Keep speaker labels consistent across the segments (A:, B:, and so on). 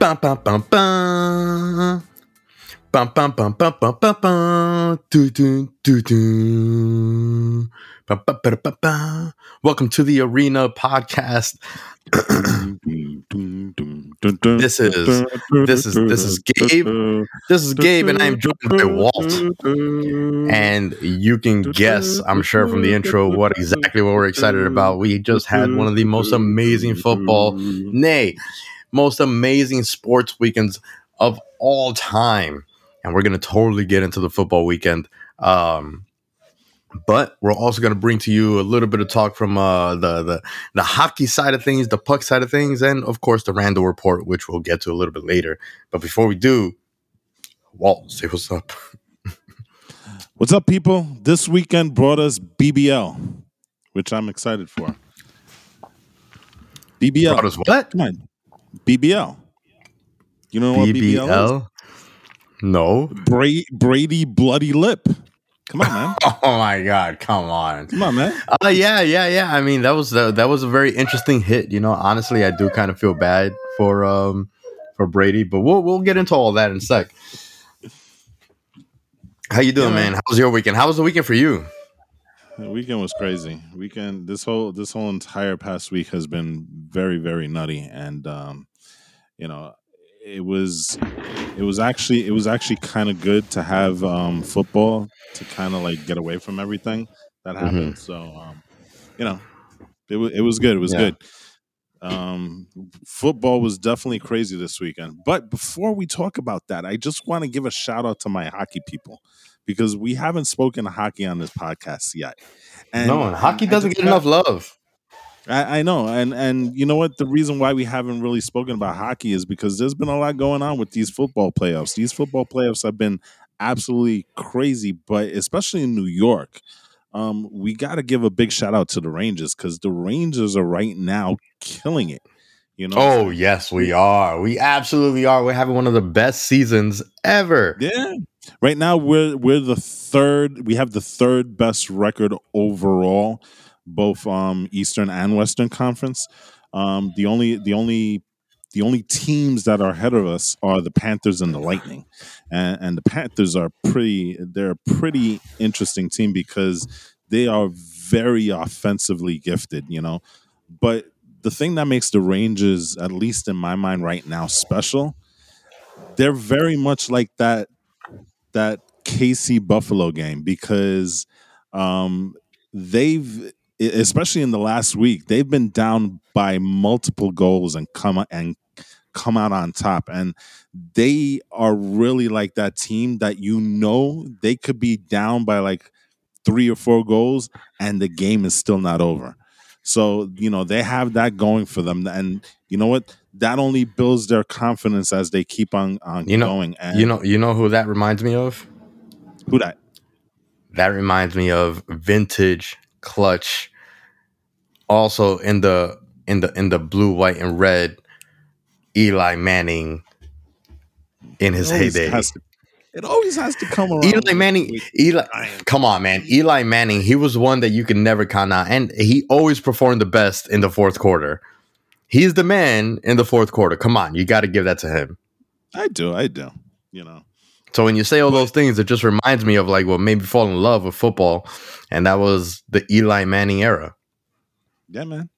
A: Bum bum bum bum. Bum bum bum bum bum bum bum. Do do do do. Bum, ba, ba, ba. Welcome to the Arena Podcast. this is this is this is Gabe. This is Gabe, and I'm joined by Walt. And you can guess, I'm sure, from the intro, what exactly what we're excited about. We just had one of the most amazing football, nay, most amazing sports weekends of all time. And we're gonna totally get into the football weekend. Um, but we're also going to bring to you a little bit of talk from uh, the, the the hockey side of things, the puck side of things, and of course the Randall report, which we'll get to a little bit later. But before we do, Walt, say what's up.
B: what's up, people? This weekend brought us BBL, which I'm excited for. BBL.
A: Brought us what?
B: Come on, BBL. You know what BBL, BBL is?
A: No.
B: Bra- Brady Bloody Lip. Come on, man.
A: oh my god, come on.
B: Come on, man.
A: Uh, yeah, yeah, yeah. I mean, that was uh, that was a very interesting hit. You know, honestly, I do kind of feel bad for um for Brady, but we'll we'll get into all that in a sec. How you doing, yeah, man? How was your weekend? How was the weekend for you?
B: The weekend was crazy. Weekend this whole this whole entire past week has been very very nutty, and um, you know, it was it was actually it was actually kind of good to have um, football to kind of like get away from everything that mm-hmm. happened. Mm-hmm. So um, you know, it was it was good. It was yeah. good. Um, football was definitely crazy this weekend. But before we talk about that, I just want to give a shout out to my hockey people because we haven't spoken hockey on this podcast yet.
A: And, no, and hockey doesn't get enough love.
B: I, I, know, and and you know what? The reason why we haven't really spoken about hockey is because there's been a lot going on with these football playoffs. These football playoffs have been absolutely crazy, but especially in New York, um, we got to give a big shout out to the Rangers because the Rangers are right now killing it. You know?
A: Oh yes, we are. We absolutely are. We're having one of the best seasons ever.
B: Yeah. Right now, we're we're the third. We have the third best record overall both um, Eastern and Western Conference. Um, the only the only the only teams that are ahead of us are the Panthers and the Lightning, and, and the Panthers are pretty. They're a pretty interesting team because they are very offensively gifted. You know, but the thing that makes the Rangers, at least in my mind right now, special, they're very much like that that KC Buffalo game because um, they've especially in the last week, they've been down by multiple goals and come and come out on top. And they are really like that team that you know they could be down by like three or four goals and the game is still not over. So, you know, they have that going for them. And you know what? That only builds their confidence as they keep on, on
A: you know,
B: going.
A: And you know, you know who that reminds me of?
B: Who that?
A: That reminds me of vintage clutch also in the in the in the blue, white, and red, Eli Manning in his oh, heyday.
B: To, it always has to come around.
A: Eli Manning, Eli, come on, man. Eli Manning, he was one that you can never count out, and he always performed the best in the fourth quarter. He's the man in the fourth quarter. Come on, you got to give that to him.
B: I do, I do. You know.
A: So when you say all those things, it just reminds me of like what made me fall in love with football, and that was the Eli Manning era.
B: Yeah, man.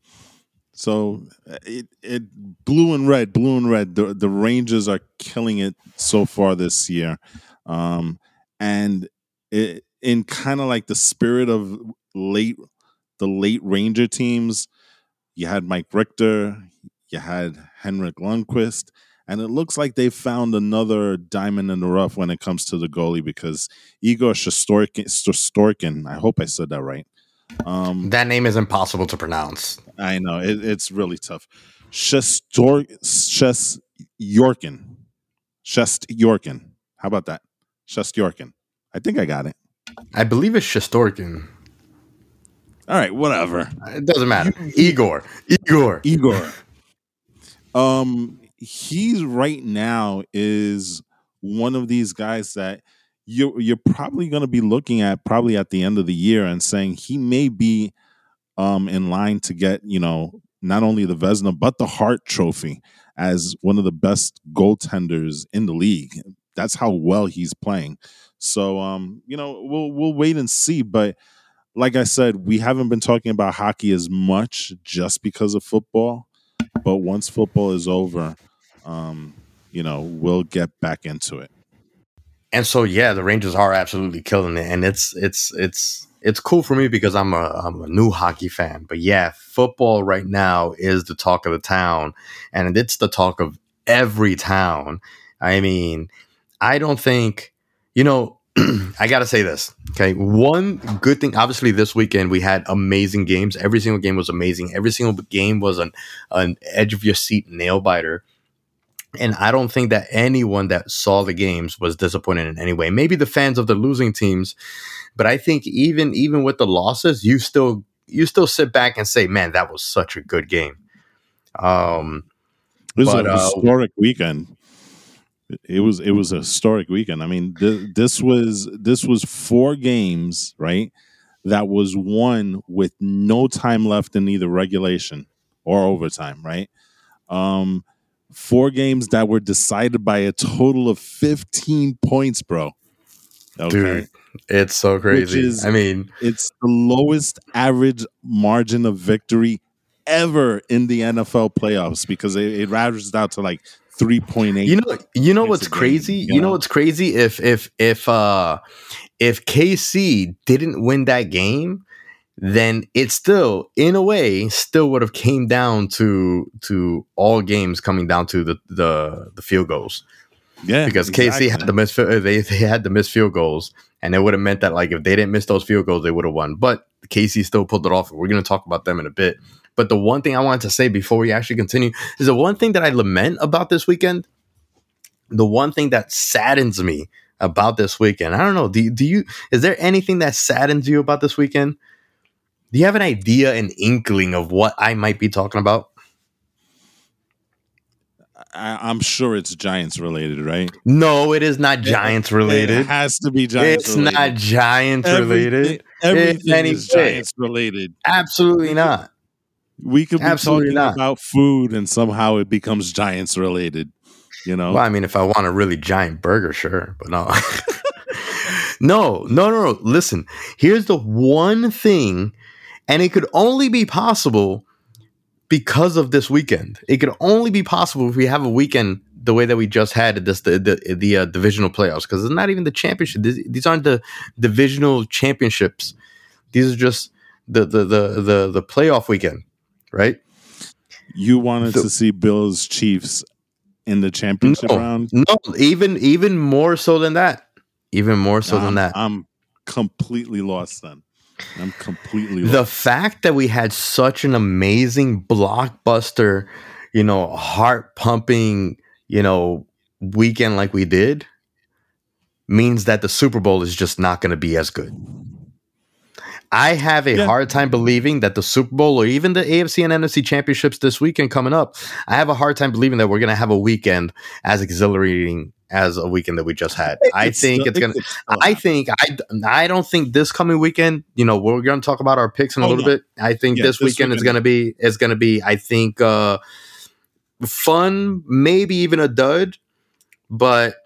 B: So it it blue and red, blue and red. The the Rangers are killing it so far this year, um, and it in kind of like the spirit of late the late Ranger teams. You had Mike Richter, you had Henrik Lundqvist, and it looks like they found another diamond in the rough when it comes to the goalie because Igor Shostorkin, I hope I said that right,
A: um, that name is impossible to pronounce.
B: I know it, it's really tough. Shestor Shes Yorkin. Shest Yorkin. How about that? Shest Yorkin. I think I got it.
A: I believe it's Shesterkin.
B: All right, whatever.
A: It doesn't matter. Igor. Igor.
B: Igor. Um, he's right now is one of these guys that you're you're probably going to be looking at probably at the end of the year and saying he may be um, in line to get you know not only the Vezina but the Hart Trophy as one of the best goaltenders in the league. That's how well he's playing. So um, you know, we'll we'll wait and see. But like I said, we haven't been talking about hockey as much just because of football. But once football is over, um, you know, we'll get back into it.
A: And so yeah, the Rangers are absolutely killing it, and it's it's it's it's cool for me because I'm a I'm a new hockey fan. But yeah, football right now is the talk of the town, and it's the talk of every town. I mean, I don't think you know. I gotta say this. Okay, one good thing. Obviously, this weekend we had amazing games. Every single game was amazing. Every single game was an an edge of your seat nail biter. And I don't think that anyone that saw the games was disappointed in any way. Maybe the fans of the losing teams, but I think even even with the losses, you still you still sit back and say, "Man, that was such a good game." Um,
B: it was but, a uh, historic weekend. It was it was a historic weekend. I mean, th- this was this was four games, right? That was won with no time left in either regulation or overtime, right? Um, four games that were decided by a total of 15 points, bro.
A: Okay. Dude, it's so crazy. Is, I mean,
B: it's the lowest average margin of victory ever in the NFL playoffs because it, it averages out to like 3.8.
A: You know, you know what's crazy? You, know what's crazy? If if if uh if KC didn't win that game, then it still in a way still would have came down to to all games coming down to the the, the field goals. Yeah because exactly. KC had the miss uh, they, they had the missed field goals and it would have meant that like if they didn't miss those field goals they would have won. But KC still pulled it off we're going to talk about them in a bit. But the one thing I wanted to say before we actually continue is the one thing that I lament about this weekend the one thing that saddens me about this weekend I don't know do, do you is there anything that saddens you about this weekend do you have an idea, an inkling of what I might be talking about?
B: I, am sure it's Giants related, right?
A: No, it is not Giants related.
B: It has to be Giants.
A: It's related. not Giants related.
B: Everything is Giants related.
A: Absolutely not.
B: We could be Absolutely talking not. about food, and somehow it becomes Giants related. You know.
A: Well, I mean, if I want a really giant burger, sure, but no. no, no, no, no. Listen, here's the one thing and it could only be possible because of this weekend. It could only be possible if we have a weekend the way that we just had this the the, the uh, divisional playoffs because it's not even the championship. These, these, aren't the divisional championships. These are just the the the the, the playoff weekend, right?
B: You wanted so, to see Bills Chiefs in the championship
A: no,
B: round?
A: No, even even more so than that. Even more so than that.
B: I'm completely lost then. I'm completely
A: the fact that we had such an amazing blockbuster, you know, heart pumping, you know, weekend like we did means that the Super Bowl is just not going to be as good. I have a yeah. hard time believing that the Super Bowl or even the AFC and NFC championships this weekend coming up, I have a hard time believing that we're going to have a weekend as exhilarating as a weekend that we just had. I think it's, gonna. I think I. I don't think this coming weekend. You know, we're gonna talk about our picks in a oh, little bit. I think yeah, this, this weekend, weekend, is gonna be is gonna be. I think uh fun, maybe even a dud, but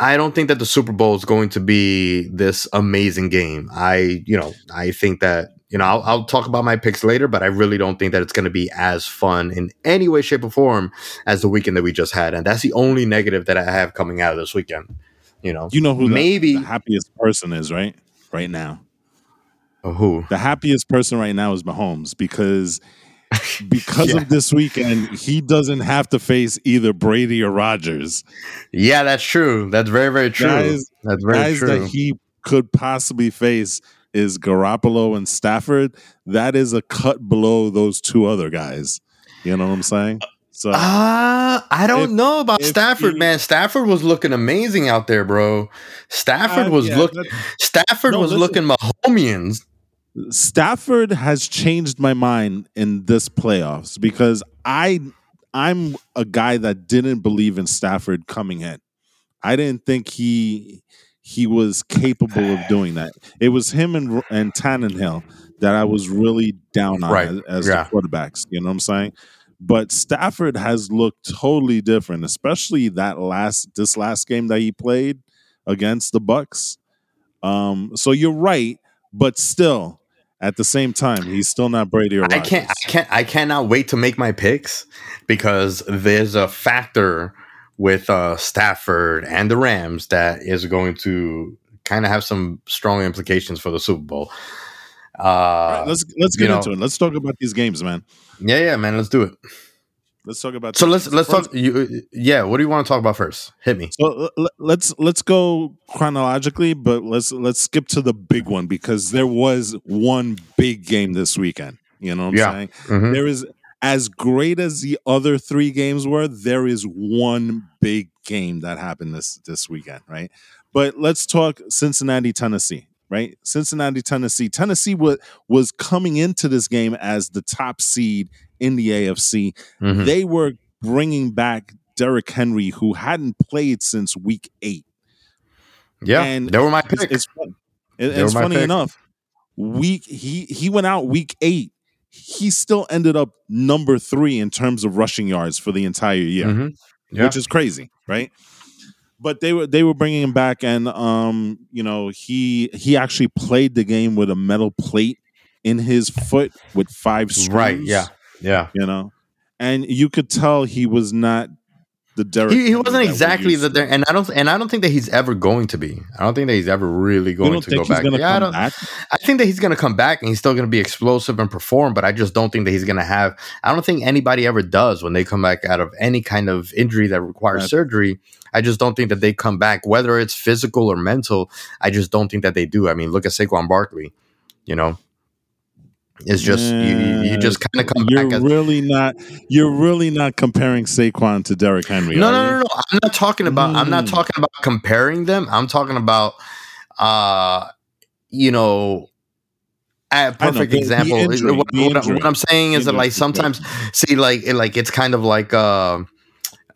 A: I don't think that the Super Bowl is going to be this amazing game. I, you know, I think that you know, I'll, I'll, talk about my picks later, but I really don't think that it's going to be as fun in any way, shape, or form as the weekend that we just had. And that's the only negative that I have coming out of this weekend. You know,
B: you know who maybe the, the happiest person is right right now.
A: Oh, who
B: the happiest person right now is Mahomes because because yeah. of this weekend, he doesn't have to face either Brady or Rodgers.
A: Yeah, that's true. That's very, very true. Guys, that's very
B: guys
A: true.
B: That he could possibly face is Garoppolo and Stafford. That is a cut below those two other guys. You know what I'm saying?
A: So, uh, I don't if, know about Stafford, he, man. Stafford was looking amazing out there, bro. Stafford uh, was yeah, looking. Stafford no, was listen, looking Mahomians.
B: Stafford has changed my mind in this playoffs because I I'm a guy that didn't believe in Stafford coming in. I didn't think he he was capable of doing that. It was him and and Tannehill that I was really down on
A: right.
B: as, as
A: yeah.
B: the quarterbacks. You know what I'm saying? but Stafford has looked totally different, especially that last this last game that he played against the Bucs. Um, so you're right, but still, at the same time, he's still not Brady or Rodgers.
A: I can't, I can't, I cannot wait to make my picks because there's a factor with uh, Stafford and the Rams that is going to kind of have some strong implications for the Super Bowl. Uh,
B: right, let's let's get into know, it. Let's talk about these games, man.
A: Yeah, yeah, man. Let's do it.
B: Let's talk about.
A: So let's let's first, talk. You, yeah, what do you want to talk about first? Hit me.
B: So let's let's go chronologically, but let's let's skip to the big one because there was one big game this weekend. You know what I'm yeah. saying? Mm-hmm. There is as great as the other three games were. There is one big game that happened this this weekend, right? But let's talk Cincinnati, Tennessee right? Cincinnati, Tennessee. Tennessee was was coming into this game as the top seed in the AFC. Mm-hmm. They were bringing back Derrick Henry, who hadn't played since week eight.
A: Yeah, and they were my pick.
B: It's, it's, it's funny pick. enough. Week he he went out week eight. He still ended up number three in terms of rushing yards for the entire year, mm-hmm. yeah. which is crazy, right? but they were they were bringing him back, and um, you know, he he actually played the game with a metal plate in his foot with five screws.
A: Right. Yeah. Yeah.
B: You know, and you could tell he was not the Derrick.
A: He, he wasn't exactly the there, and I don't and I don't think that he's ever going to be. I don't think that he's ever really going to go back. Yeah, I don't. Back? I think that he's going to come back and he's still going to be explosive and perform, but I just don't think that he's going to have. I don't think anybody ever does when they come back out of any kind of injury that requires That's, surgery. I just don't think that they come back, whether it's physical or mental. I just don't think that they do. I mean, look at Saquon Barkley. You know, it's just you, you just kind of come
B: you're
A: back.
B: really not. You're really not comparing Saquon to Derrick Henry.
A: No, no, no, no. I'm not talking about. Mm. I'm not mm. talking about comparing them. I'm talking about, uh, you know, a perfect know, example. Injury, what, what, what, I'm saying is that like sometimes, see, like, it, like it's kind of like. Uh,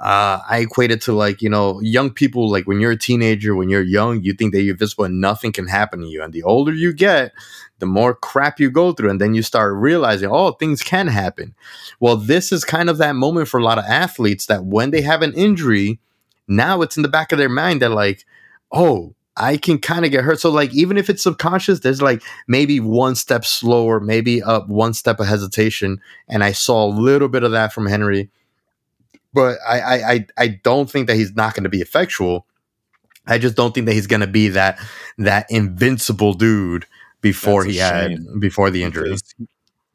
A: uh, I equate it to like, you know, young people, like when you're a teenager, when you're young, you think that you're visible and nothing can happen to you. And the older you get, the more crap you go through. And then you start realizing, oh, things can happen. Well, this is kind of that moment for a lot of athletes that when they have an injury, now it's in the back of their mind that, like, oh, I can kind of get hurt. So, like, even if it's subconscious, there's like maybe one step slower, maybe up one step of hesitation. And I saw a little bit of that from Henry but I, I, I don't think that he's not going to be effectual. I just don't think that he's going to be that that invincible dude before he had before the injury.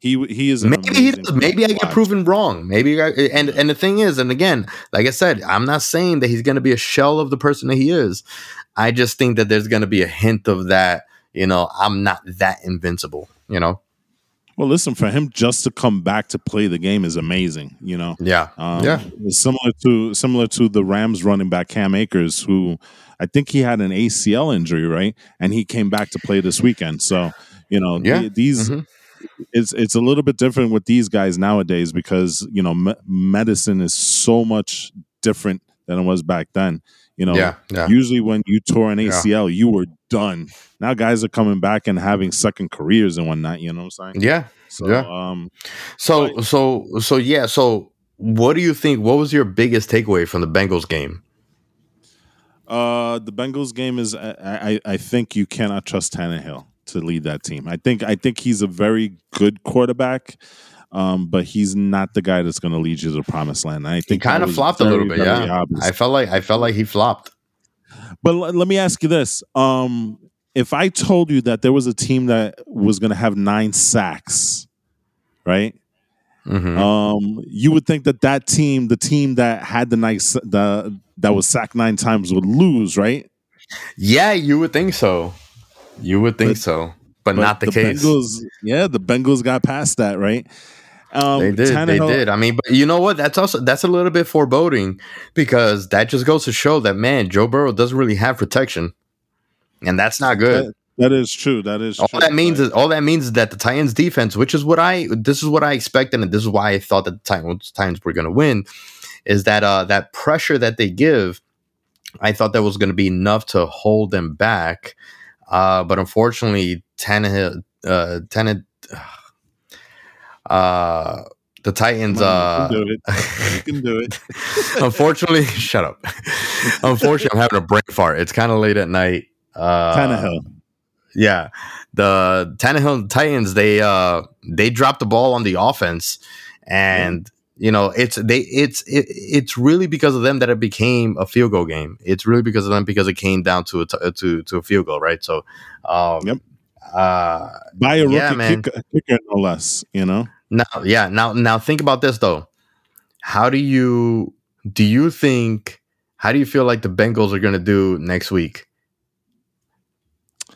B: He he is
A: maybe he does. Maybe I get proven wrong. Maybe I, and and the thing is, and again, like I said, I'm not saying that he's going to be a shell of the person that he is. I just think that there's going to be a hint of that. You know, I'm not that invincible. You know.
B: Well, listen, for him just to come back to play the game is amazing. You know,
A: yeah, um, yeah.
B: Similar to similar to the Rams running back Cam Akers, who I think he had an ACL injury, right, and he came back to play this weekend. So you know, yeah. these. Mm-hmm. It's it's a little bit different with these guys nowadays because you know me- medicine is so much different than it was back then. You know, yeah, yeah. usually when you tore an ACL, yeah. you were done. Now guys are coming back and having second careers and whatnot. You know what I'm saying?
A: Yeah. So, yeah. Um, so but, so so yeah. So what do you think? What was your biggest takeaway from the Bengals game?
B: Uh, the Bengals game is I, I, I think you cannot trust Tannehill to lead that team. I think I think he's a very good quarterback. Um, but he's not the guy that's going to lead you to the promised land. I think
A: he kind of flopped very, a little bit. Yeah, obvious. I felt like I felt like he flopped.
B: But l- let me ask you this: um, If I told you that there was a team that was going to have nine sacks, right? Mm-hmm. Um, you would think that that team, the team that had the nice the that was sacked nine times, would lose, right?
A: Yeah, you would think so. You would think but, so, but, but, not the, the case.
B: Bengals, yeah, the Bengals got past that, right?
A: Um, they did. Tannehill, they did. I mean, but you know what? That's also that's a little bit foreboding because that just goes to show that man, Joe Burrow doesn't really have protection, and that's not good.
B: That, that is true. That is
A: all
B: true,
A: that means is all that means is that the Titans defense, which is what I this is what I expected, and this is why I thought that the Titans, Titans were going to win, is that uh that pressure that they give, I thought that was going to be enough to hold them back, uh, but unfortunately, Tannehill, uh, Tannehill uh, The Titans.
B: On, you
A: Uh,
B: can do it. You can do it.
A: unfortunately, shut up. unfortunately, I'm having a brain fart. It's kind of late at night. Uh,
B: Tannehill.
A: Yeah, the Tannehill Titans they uh they dropped the ball on the offense, and you know it's they it's it, it's really because of them that it became a field goal game. It's really because of them because it came down to a t- to to a field goal, right? So, um,
B: Yep.
A: Uh,
B: By a
A: Yeah,
B: rookie kicker, kicker, no less. You know.
A: Now, yeah, now now think about this though. How do you do you think? How do you feel like the Bengals are going to do next week?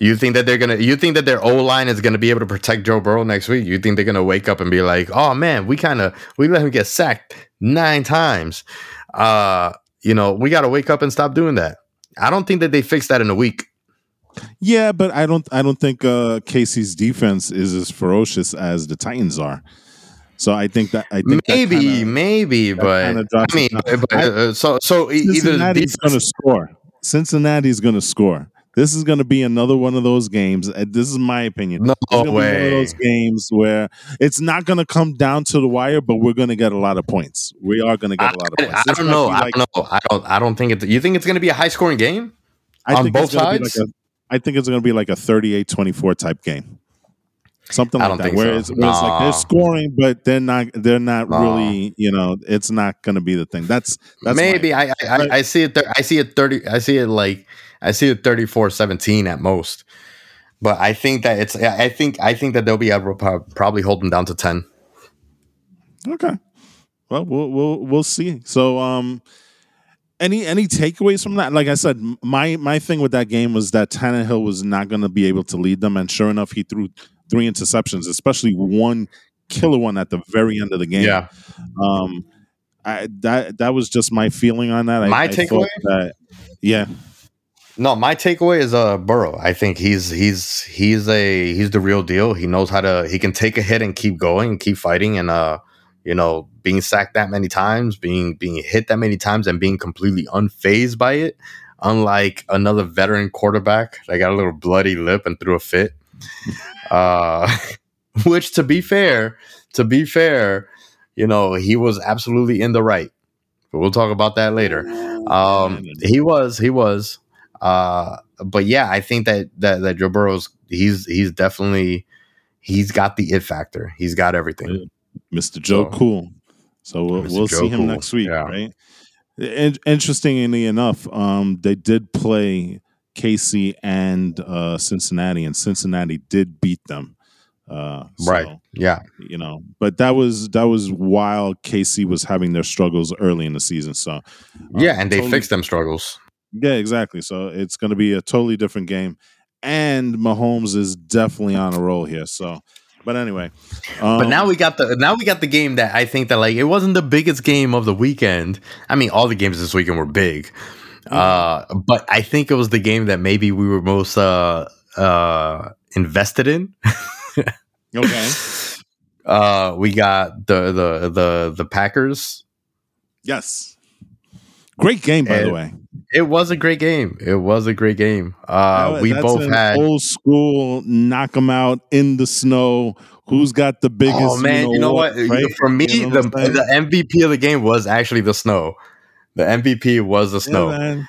A: You think that they're gonna? You think that their O line is gonna be able to protect Joe Burrow next week? You think they're gonna wake up and be like, "Oh man, we kind of we let him get sacked nine times." Uh, you know, we got to wake up and stop doing that. I don't think that they fix that in a week.
B: Yeah, but I don't. I don't think uh, KC's defense is as ferocious as the Titans are. So I think that I think that
A: Maybe,
B: kinda-
A: maybe, but I mean, but, uh, so so
B: Cincinnati's going to score. Cincinnati's going to score. This is going to be another one of those games. uh, This is my opinion.
A: no
B: It's gonna be one of
A: way.
B: those games where it's not going to come down to the wire, but we're going to get a lot of points. We are going to get a lot of points.
A: I
B: This
A: don't know.
B: be
A: I
B: like-
A: don't know. I don't. I don't think it's. You think it's going to be a high scoring game?
B: I
A: on
B: think
A: both
B: it's gonna be
A: sides?
B: Like I think it's going to be like a 38-24 type game. Something like that, where,
A: so.
B: it's, where it's like they're scoring, but they're not. They're not really. You know, it's not going to be the thing. That's that's my-
A: Maybe I, I, I, I see it. Thir- I see it thirty. I see it like I see it 34-17 at most. But I think that it's. I think. I think that they'll be able to probably hold them down to ten.
B: Okay. Well, we'll we'll we'll see. So, um, any any takeaways from that? Like I said, my my thing with that game was that Tannehill was not going to be able to lead them, and sure enough, he threw three interceptions, especially one killer one at the very end of the game.
A: Yeah.
B: Um, I that that was just my feeling on that. I,
A: My
B: I thought
A: takeaway?
B: that yeah,
A: No, my takeaway is uh Burrow. I think he's he's he's a he's the real deal. He knows how to he can take a hit and keep going and keep fighting and uh you know being sacked that many times, being being hit that many times and being completely unfazed by it. Unlike another veteran quarterback that got a little bloody lip and threw a fit. Uh which to be fair, to be fair, you know, he was absolutely in the right. But we'll talk about that later. Um, he was, he was. Uh, but yeah, I think that that that Joe Burrow's he's he's definitely he's got the it factor. He's got everything.
B: Mr. Joe
A: So-
B: Cool. So we'll, we'll see him
A: Cool,
B: next week,
A: yeah.
B: right? In- interestingly enough, um, they did play KC and uh, Cincinnati, and Cincinnati did beat them. Uh, so,
A: Right. Yeah.
B: You know, but that was that was while KC was having their struggles early in the season. So
A: Yeah, and they
B: totally-
A: fixed them struggles.
B: yeah, exactly. So it's going to be a totally different game, and Mahomes is definitely on a roll here. So, but anyway, um,
A: But now we got the now we got the game that I think that like it wasn't the biggest game of the weekend. I mean, all the games this weekend were big. Uh, but I think it was the game that maybe we were most uh uh invested in.
B: okay,
A: Uh, we got the the the the Packers.
B: yes, great game by the way.
A: It was a great game. It was a great game. Uh, we both had.
B: old school knock them out in the snow. Who's got the biggest?
A: oh man, you know, what?
B: right?
A: For me,
B: You know
A: the the MVP of the game was actually the snow. The MVP was the snow.
B: man.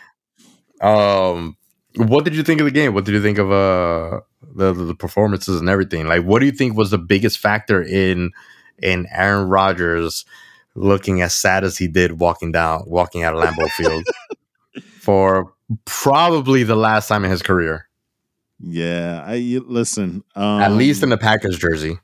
A: Um, what did you think of the game? What did you think of uh the, the the performances and everything? Like, what do you think was the biggest factor in in Aaron Rodgers looking as sad as he did walking down walking out of Lambeau Field for probably the last time in his career,
B: Yeah, I you- listen. Um,
A: at least in the Packers jersey.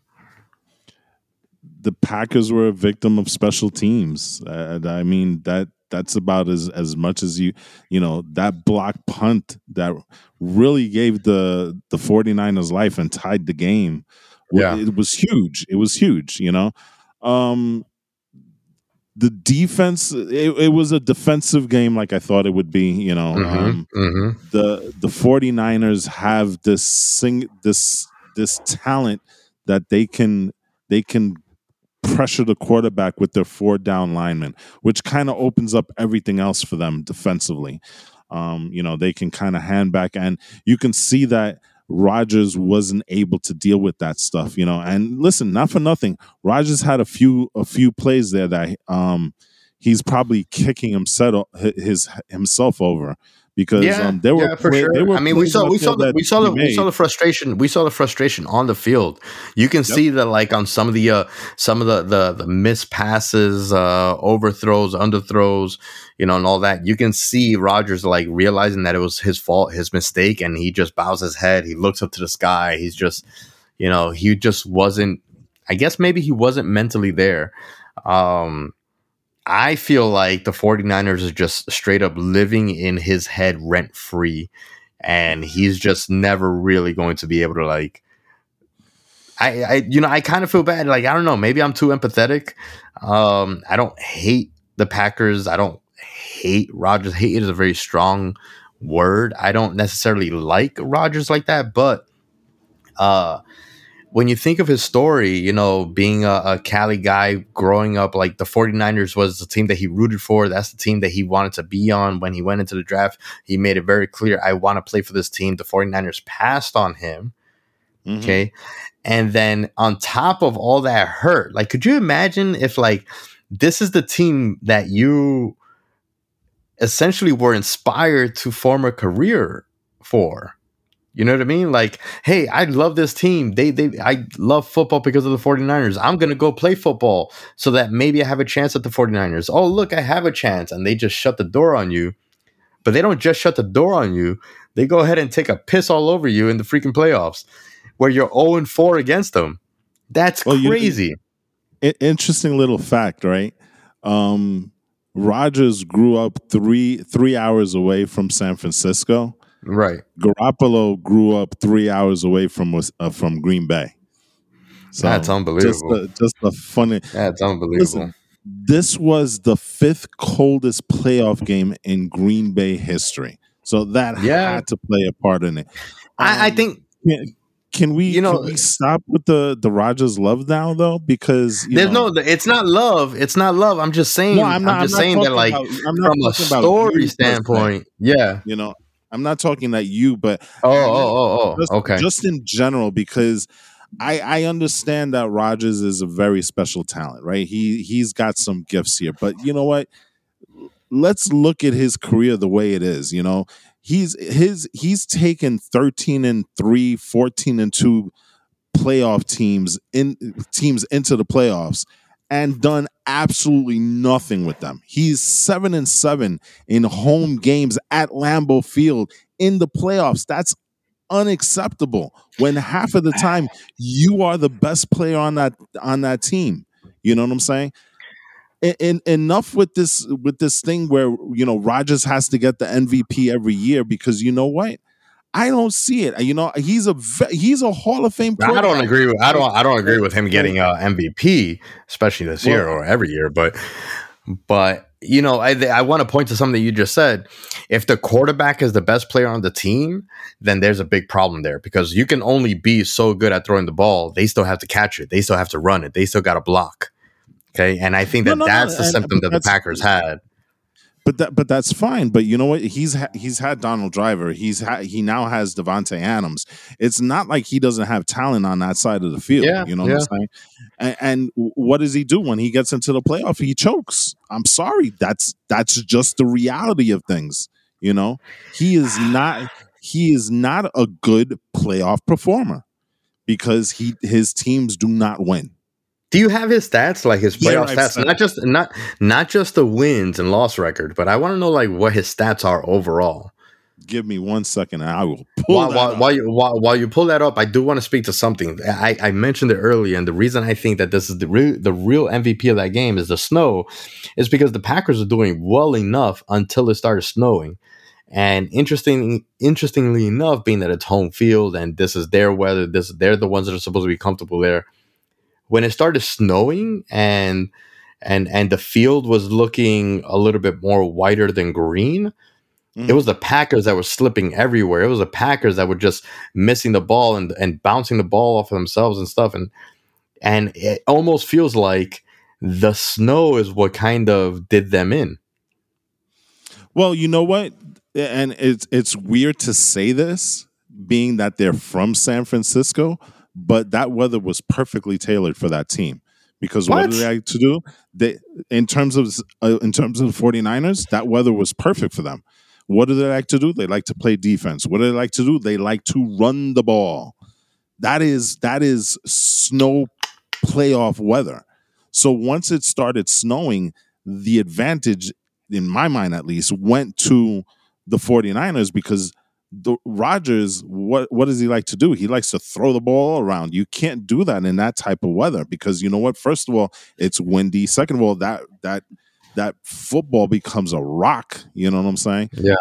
B: the Packers were a victim of special teams. Uh, I mean that that's about as as much as you you know that block punt that really gave the the 49ers life and tied the game.
A: Yeah.
B: It was huge. It was huge, you know. Um the defense it, it was a defensive game like I thought it would be, you know.
A: Mhm,
B: Um
A: mhm.
B: the the 49ers have this sing this this talent that they can they can pressure the quarterback with their four down linemen, which kind of opens up everything else for them defensively. Um, you know, they can kind of hand back and you can see that Rodgers wasn't able to deal with that stuff, you know. And listen, not for nothing, Rodgers had a few a few plays there that um he's probably kicking himself his himself over because yeah, um, there were yeah, for play,
A: sure. I mean, we saw we saw the, we saw the we saw the frustration we saw the frustration on the field. You can yep. see that like on some of the uh, some of the the, the missed passes, uh, overthrows, underthrows, you know, and all that. You can see Rodgers like realizing that it was his fault, his mistake, and he just bows his head. He looks up to the sky. He's just, you know, he just wasn't. I guess maybe he wasn't mentally there. Um, I feel like the 49ers are just straight up living in his head rent free. And he's just never really going to be able to like I, I you know, I kind of feel bad. Like, I don't know, maybe I'm too empathetic. Um, I don't hate the Packers. I don't hate Rodgers. Hate is a very strong word. I don't necessarily like Rodgers like that, but uh when you think of his story, you know, being a, a, Cali guy growing up, like the 49ers was the team that he rooted for. That's the team that he wanted to be on when he went into the draft. He made it very clear, I want to play for this team. The 49ers passed on him. Mm-hmm. Okay. And then on top of all that hurt, like, could you imagine if, like, this is the team that you essentially were inspired to form a career for? You know what I mean? Like, hey, I love this team. They they I love football because of the 49ers. I'm going to go play football so that maybe I have a chance at the 49ers. Oh, look, I have a chance and they just shut the door on you. But they don't just shut the door on you. They go ahead and take a piss all over you in the freaking playoffs where you're 0 4 against them. That's well, crazy.
B: You, interesting little fact, right? Um Rodgers grew up 3 3 hours away from San Francisco
A: Right.
B: Garoppolo grew up three hours away from uh, from Green Bay.
A: So That's unbelievable.
B: Just a, just a funny.
A: That's unbelievable. Listen,
B: this was the fifth coldest playoff game in Green Bay history. So that yeah. had to play a part in it. Um,
A: I, I, um, think.
B: Can, can we, you know, we stop with the the Rodgers love now though? Because
A: there's know, no, it's not love. It's not love. I'm just saying. No, I'm, not, I'm just I'm saying that, like, about, from a story standpoint, yeah,
B: you know, I'm not talking that you, but
A: oh, oh, oh, oh,
B: just,
A: okay,
B: just in general because. I, I understand that Rodgers is a very special talent, right? He he's got some gifts here, but you know what? Let's look at his career the way it is. You know, he's his he's taken 13 and 3, 14 and 2 playoff teams in teams into the playoffs and done absolutely nothing with them. He's seven and seven in home games at Lambeau Field in the playoffs. That's unacceptable when half of the time you are the best player on that on that team. You know what I'm saying? And, enough with this with this thing where you know Rodgers has to get the MVP every year because you know what? I don't see it. You know, he's a he's a Hall of Fame.
A: I don't agree with I don't I don't agree with him getting uh, a MVP, especially this year or every year. But but you know, I I want to point to something that you just said. If the quarterback is the best player on the team, then there's a big problem there because you can only be so good at throwing the ball. They still have to catch it. They still have to run it. They still got to block. Okay, and I think that no, no, that's no, the symptom that the Packers had
B: but that but that's fine. But you know what? He's ha- he's had Donald Driver. He's ha- he now has Davante Adams. It's not like he doesn't have talent on that side of the field. Yeah, you know yeah. what I'm saying? And, and what does he do when he gets into the playoff? He chokes. I'm sorry. That's that's just the reality of things. You know, he is not he is not a good playoff performer because he his teams do not win.
A: Do you have his stats, like his playoff yeah, stats? Not just not not just the wins and loss record, but I want to know like what his stats are overall.
B: Give me one second, and I will pull
A: while, while, while, you while, while you pull that up. I do want to speak to something. I, I mentioned it earlier, and the reason I think that this is the real the real MVP of that game is the snow, is because the Packers are doing well enough until it started snowing. And interesting, interestingly enough, being that it's home field and this is their weather, this they're the ones that are supposed to be comfortable there when it started snowing and and and the field was looking a little bit more whiter than green it was mm-hmm. the packers that were slipping everywhere. It was the packers that were just missing the ball and and bouncing the ball off of themselves and stuff. And and it almost feels like the snow is what kind of did them in.
B: Well you know what? And it's it's weird to say this being that they're from San Francisco, but that weather was perfectly tailored for that team. Because what, what do they like to do? They in terms of uh, in terms of the 49ers, that weather was perfect for them. What do they like to do? They like to play defense. What do they like to do? They like to run the ball. That is that is snow playoff weather. So once it started snowing, the advantage in my mind at least went to the 49ers because the Rodgers, what what does he like to do? He likes to throw the ball around. You can't do that in that type of weather because you know what? First of all, it's windy. Second of all, that that that football becomes a rock. You know what I'm saying?
A: Yeah.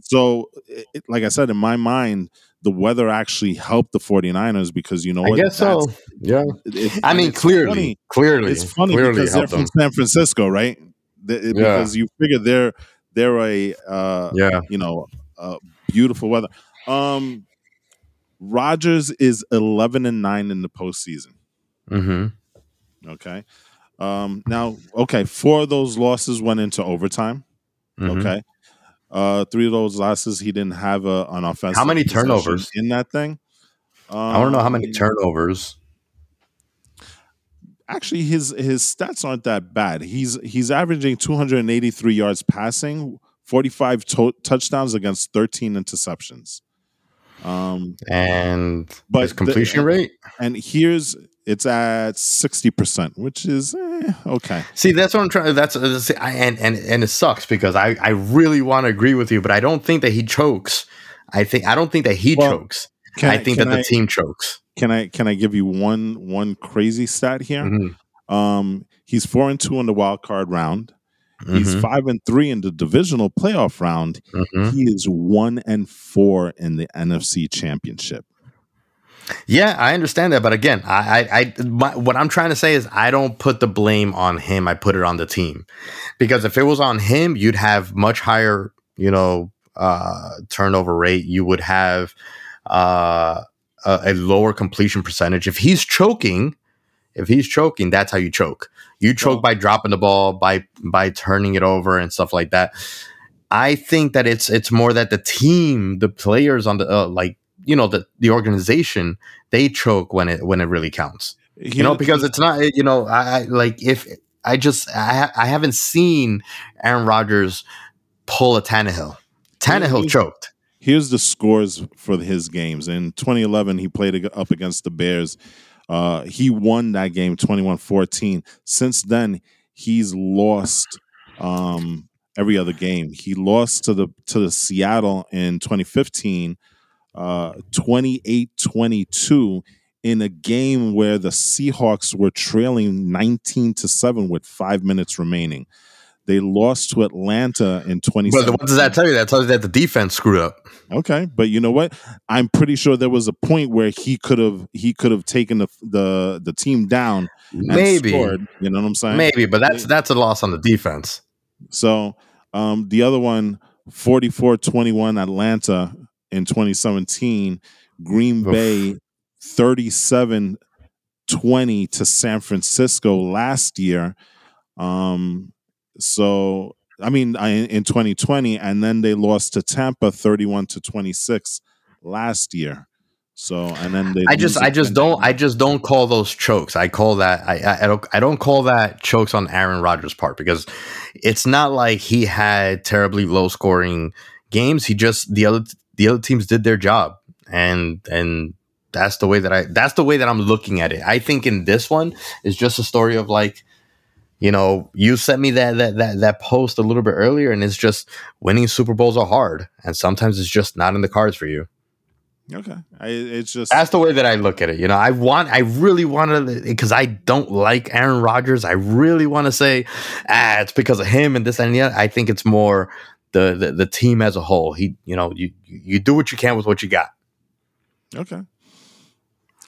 B: So, it, like I said, in my mind, the weather actually helped the 49ers because you know what?
A: I guess so. Yeah. It, I mean, clearly, funny. clearly,
B: it's funny
A: clearly
B: because they're from them. San Francisco, right? They, yeah. Because you figure they're they're a uh,
A: yeah,
B: you know, uh, beautiful weather. Um, Rodgers is eleven and nine in the postseason.
A: Mm-hmm.
B: Okay. Um, now, okay, four of those losses went into overtime. Mm-hmm. Okay. Uh, three of those losses, he didn't have a, an offensive.
A: How many turnovers
B: in that thing?
A: Um, I want to know how many um, turnovers.
B: Actually, his his stats aren't that bad. He's he's averaging 283 yards passing, 45 to- touchdowns against 13 interceptions.
A: Um, and but his completion the, rate.
B: And here's it's at 60%, which is eh, okay.
A: See, that's what I'm trying that's, that's and and and it sucks because I I really want to agree with you, but I don't think that he chokes. I think I don't think that he well, chokes. I, I think that the I, team chokes.
B: Can I can I give you one one crazy stat here? Mm-hmm. Um he's 4 and 2 in the wild card round. He's mm-hmm. five and three in the divisional playoff round. Mm-hmm. He is one and four in the NFC Championship.
A: Yeah, I understand that, but again, I, I, I my, what I'm trying to say is I don't put the blame on him. I put it on the team, because if it was on him, you'd have much higher, you know, uh, turnover rate. You would have uh, a, a lower completion percentage. If he's choking, if he's choking, that's how you choke. You choke by dropping the ball, by by turning it over and stuff like that. I think that it's it's more that the team, the players on the uh, like you know the the organization, they choke when it when it really counts. You know because it's not you know I, I like if I just I I haven't seen Aaron Rodgers pull a Tannehill. Tannehill choked.
B: Here's the scores for his games. In 2011, he played up against the Bears. Uh, he won that game 21 14. Since then, he's lost um, every other game. He lost to the to the Seattle in 2015, uh, 28 22 in a game where the Seahawks were trailing 19 to 7 with five minutes remaining. They lost to Atlanta in 20.
A: But what does that tell you? That tells you that the defense screwed up.
B: Okay, but you know what? I'm pretty sure there was a point where he could have he could have taken the the the team down.
A: Maybe
B: scored, you know what I'm saying?
A: Maybe, but that's that's a loss on the defense.
B: So um, the other one, 44-21 Atlanta in 2017. Green Oof. Bay 37 20 to San Francisco last year. Um, so I mean, I, in 2020, and then they lost to Tampa 31 to 26 last year. So and then they
A: I just I just don't I just don't call those chokes. I call that I I don't I don't call that chokes on Aaron Rodgers' part because it's not like he had terribly low scoring games. He just the other the other teams did their job and and that's the way that I that's the way that I'm looking at it. I think in this one is just a story of like you know, you sent me that that that that post a little bit earlier, and it's just winning Super Bowls are hard, and sometimes it's just not in the cards for you.
B: Okay, I, it's just
A: that's the way that I look at it. You know, I want, I really want to, because I don't like Aaron Rodgers. I really want to say, ah, it's because of him and this and that. I think it's more the, the the team as a whole. He, you know, you you do what you can with what you got.
B: Okay.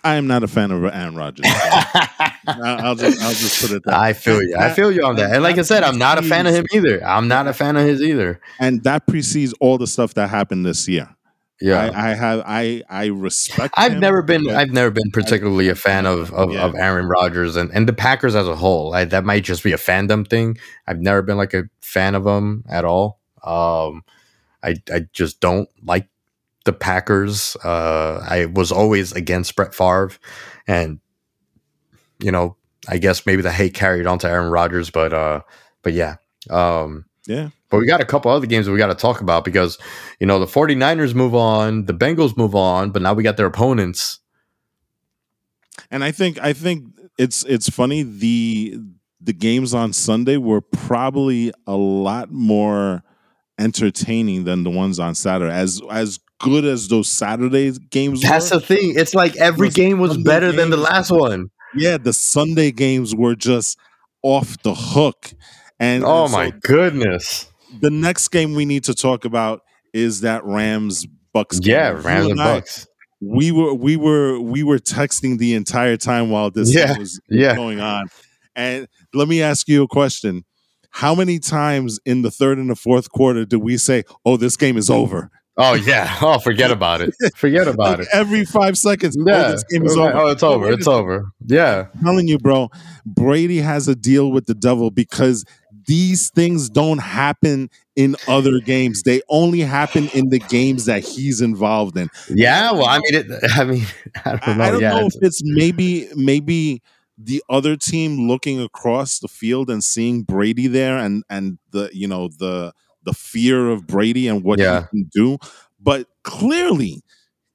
B: I am not a fan of Aaron Rodgers. I'll just I'll just put it.
A: That. I feel you. I feel you on that. And like I said, I'm not a fan of him either. I'm not a fan of his either.
B: And that precedes all the stuff that happened this year.
A: Yeah,
B: I, I have I I respect.
A: I've him, never been I've never been particularly a fan of of, yeah. of Aaron Rodgers and, and the Packers as a whole. I, that might just be a fandom thing. I've never been like a fan of them at all. Um, I I just don't like the Packers. Uh, I was always against Brett Favre, and you know, I guess maybe the hate carried on to Aaron Rodgers, but uh, but yeah, um,
B: yeah.
A: But we got a couple other games that we got to talk about because you know the 49ers move on, the Bengals move on, but now we got their opponents.
B: And I think I think it's it's funny the the games on Sunday were probably a lot more entertaining than the ones on Saturday. As as good as those Saturday games
A: That's
B: were,
A: the thing. It's like every game was
B: Sunday
A: better than the last one.
B: yeah, the Sunday games were just off the hook. And
A: Oh
B: and so
A: my goodness.
B: the next game we need to talk about is that Rams Bucs game.
A: Yeah, Rams and Bucs.
B: we were we were we were texting the entire time while this
A: Yeah,
B: was
A: yeah.
B: going on. And let me ask you a question. How many times in the third and the fourth quarter do we say, "Oh, this game is mm. over"?
A: Oh yeah. Oh, forget about it. Forget about
B: Like
A: it.
B: every five seconds, oh,
A: Yeah.
B: "Oh, this game is
A: oh,
B: over."
A: Oh, it's
B: Oh,
A: over.
B: wait
A: It's over. Yeah.
B: I'm telling you, bro, Brady has a deal with the devil because these things don't happen in other games. They only happen in the games that he's involved in.
A: Yeah. Well, I mean, it, I mean, I don't know.
B: I, I don't
A: yeah.
B: know
A: it's-
B: if it's maybe maybe the other team looking across the field and seeing Brady there and and the you know the the fear of Brady and what
A: Yeah.
B: he can do, but clearly.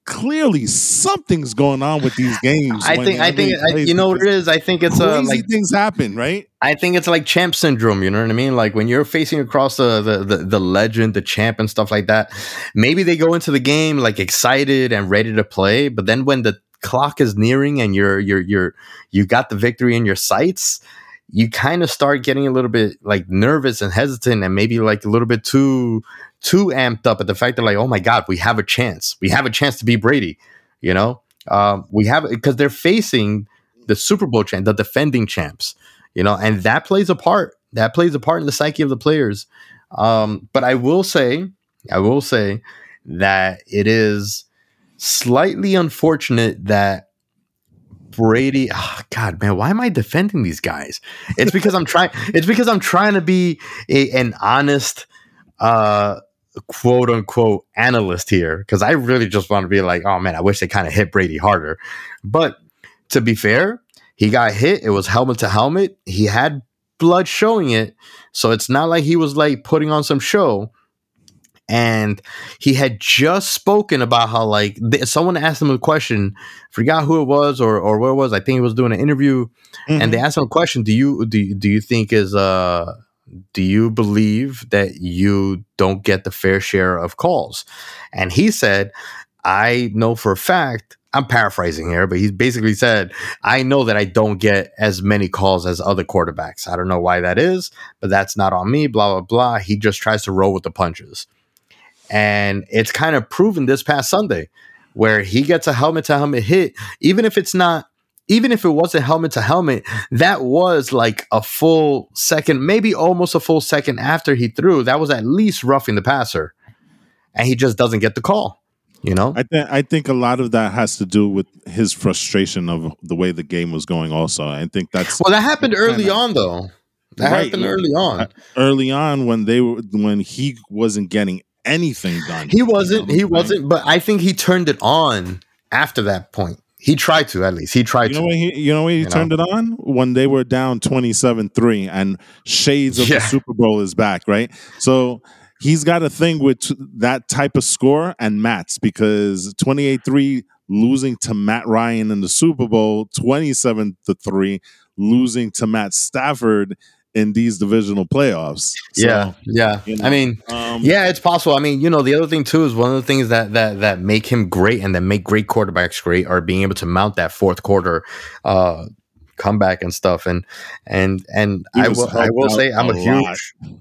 B: Clearly, something's going on with these games.
A: I think. I think. I, you know what it is. I think it's uh,
B: crazy
A: like
B: things happen, right?
A: I think it's like champ syndrome. You know what I mean? Like when you're facing across the, the the the legend, the champ, and stuff like that. Maybe they go into the game like excited and ready to play, but then when the clock is nearing and you're you're you're you got the victory in your sights, you kind of start getting a little bit like nervous and hesitant, and maybe like a little bit too too amped up at the fact that like, oh my god, we have a chance. We have a chance to be Brady. You know, um, we have because they're facing the Super Bowl champ, the defending champs you know, and that plays a part. That plays a part in the psyche of the players. Um, but I will say, I will say that it is slightly unfortunate that Brady. Oh, God, man, why am I defending these guys? It's because I'm trying. It's because I'm trying to be a, an honest, uh, quote unquote analyst here. Because I really just want to be like, oh man, I wish they kind of hit Brady harder. But to be fair, he got hit. It was helmet to helmet. He had blood showing it. So it's not like he was like putting on some show. And he had just spoken about how like th- someone asked him a question, forgot who it was or or where it was. I think he was doing an interview, and they asked him a question. Do you do you- do you think is uh do you believe that you don't get the fair share of calls? And he said, I know for a fact. I'm paraphrasing here, but he basically said, I know that I don't get as many calls as other quarterbacks. I don't know why that is, but that's not on me, blah, blah, blah. He just tries to roll with the punches. And it's kind of proven this past Sunday where he gets a helmet to helmet hit, even if it's not, even if it wasn't helmet to helmet, that was like a full second, maybe almost a full second after he threw. That was at least roughing the passer. And he just doesn't get the call, you know?
B: I think I think a lot of that has to do with his frustration of the way the game was going. Also, I think that's
A: Well, that happened early on, though. That
B: Right.
A: happened early on.
B: Uh, early on when they were when he wasn't getting anything done.
A: He wasn't.
B: You
A: He
B: know what
A: wasn't. But I think he turned it on after that point. He tried to, at least. He tried
B: You know
A: to.
B: when he you know when he
A: You know?
B: turned it on when they were down 27-3 and shades of
A: Yeah.
B: the Super Bowl is back, right? So he's got a thing with that type of score and Matt's because 28-3 losing to Matt Ryan in the Super Bowl, 27 to 3 losing to Matt Stafford in these divisional playoffs. So,
A: yeah, yeah.
B: you know,
A: I mean,
B: um,
A: yeah, it's possible. I mean, you know, the other thing too is one of the things that that that make him great and that make great quarterbacks great are being able to mount that fourth quarter uh comeback and stuff. And and and I will I will say I'm a,
B: a
A: huge.
B: lot.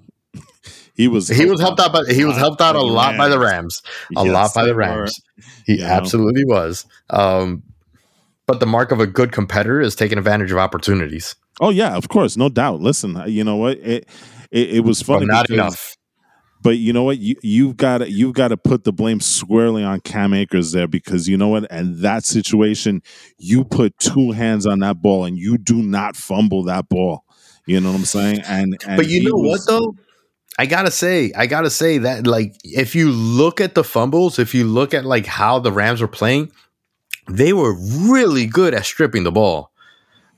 B: he was
A: He was helped out by he was helped out a lot by the
B: Rams.
A: A
B: Yes,
A: lot by the. Rams. He
B: know?
A: absolutely was. Um, but the mark of a good competitor is taking advantage of opportunities.
B: Oh yeah, of course, no doubt. Listen, uh, you know what? It it, it was
A: But
B: funny,
A: not
B: because-
A: enough.
B: But you know what? You you've got to you've got to put the blame squarely on Cam Akers there because you know what? And that situation, you put two hands on that ball and you do not fumble that ball. You know what I'm saying? And, and
A: But you know
B: was-
A: what though? I gotta say, I gotta say that like if you look at the fumbles, if you look at like how the Rams were playing, they were really good at stripping the ball.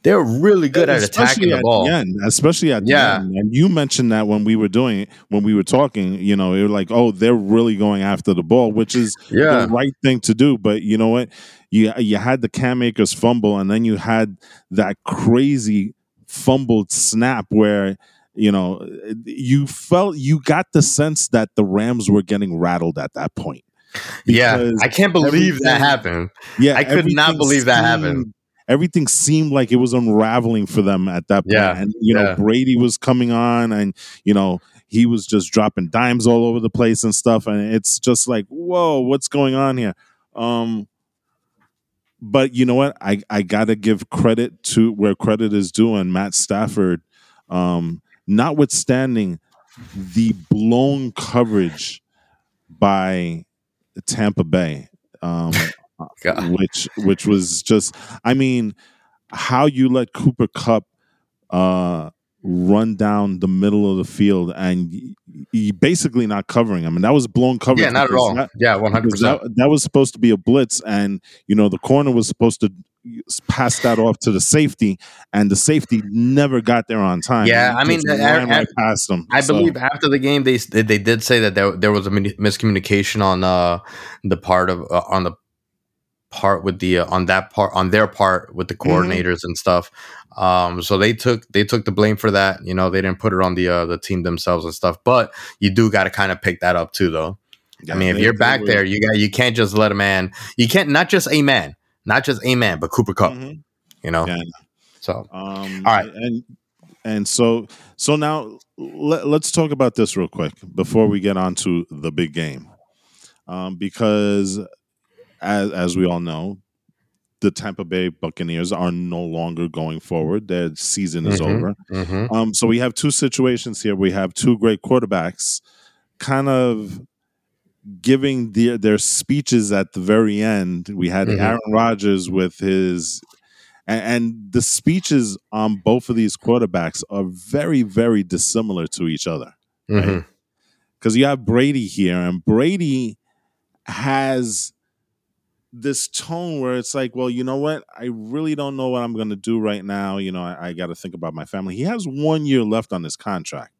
A: They were really good at attacking the
B: at
A: ball.
B: the end, especially at
A: Yeah.
B: the end. And you mentioned that when we were doing it, when we were talking, you know, it was like, oh, they're really going after the ball, which is
A: Yeah.
B: the right thing to do. But you know what? You you had the Cam Akers fumble, and then you had that crazy fumbled snap where you know you felt you got the sense that the Rams were getting rattled at that point.
A: Yeah, I can't believe that happened.
B: Yeah,
A: I could not believe that happened.
B: Everything seemed like it was unraveling for them at that point.
A: Yeah,
B: And you know,
A: yeah.
B: Brady was coming on and you know, he was just dropping dimes all over the place and stuff. And it's just like, whoa, what's going on here? Um but you know what? I, I gotta give credit to where credit is due and Matt Stafford, um, notwithstanding the blown coverage by Tampa Bay. Um which which was just I mean, how you let Cooper Kupp uh run down the middle of the field and y- y- basically not covering him. And that was blown coverage.
A: Yeah, not at all.
B: that-
A: yeah, one hundred percent.
B: that, that was supposed to be a blitz and you know the corner was supposed to pass that off to the safety and the safety never got there on time
A: Yeah, I mean,
B: just
A: I-
B: right past him
A: I
B: So,
A: believe after the game, they they did say that there, there was a miscommunication on uh the part of uh, on the part with the uh, on that part on their part with the
B: Mm-hmm.
A: coordinators and stuff. Um, so they took they took the blame for that. You know, they didn't put it on the uh, the team themselves and stuff. But you do got to kind of pick that up too, though.
B: yeah,
A: I mean, if you're back
B: were-
A: there, you got you can't just let a man. You can't not just a man, not just a man, but Cooper Kupp.
B: Mhm.
A: You know,
B: Yeah.
A: so
B: Um,
A: All right.
B: and and so so now let, let's talk about this real quick before we get on to the big game, um, because as as we all know, the Tampa Bay Buccaneers are no longer going forward; their season is
A: Mhm.
B: over.
A: mhm.
B: Um, so we have two situations here. We have two great quarterbacks, kind of giving their their speeches at the very end. We had
A: Mhm.
B: Aaron Rodgers with his, and, and the speeches on both of these quarterbacks are very very dissimilar to each other. Because you have Brady here, and Brady has this tone where it's like, well, you know what? I really don't know what I'm going to do right now. You know, I, I got to think about my family. He has one year left on his contract,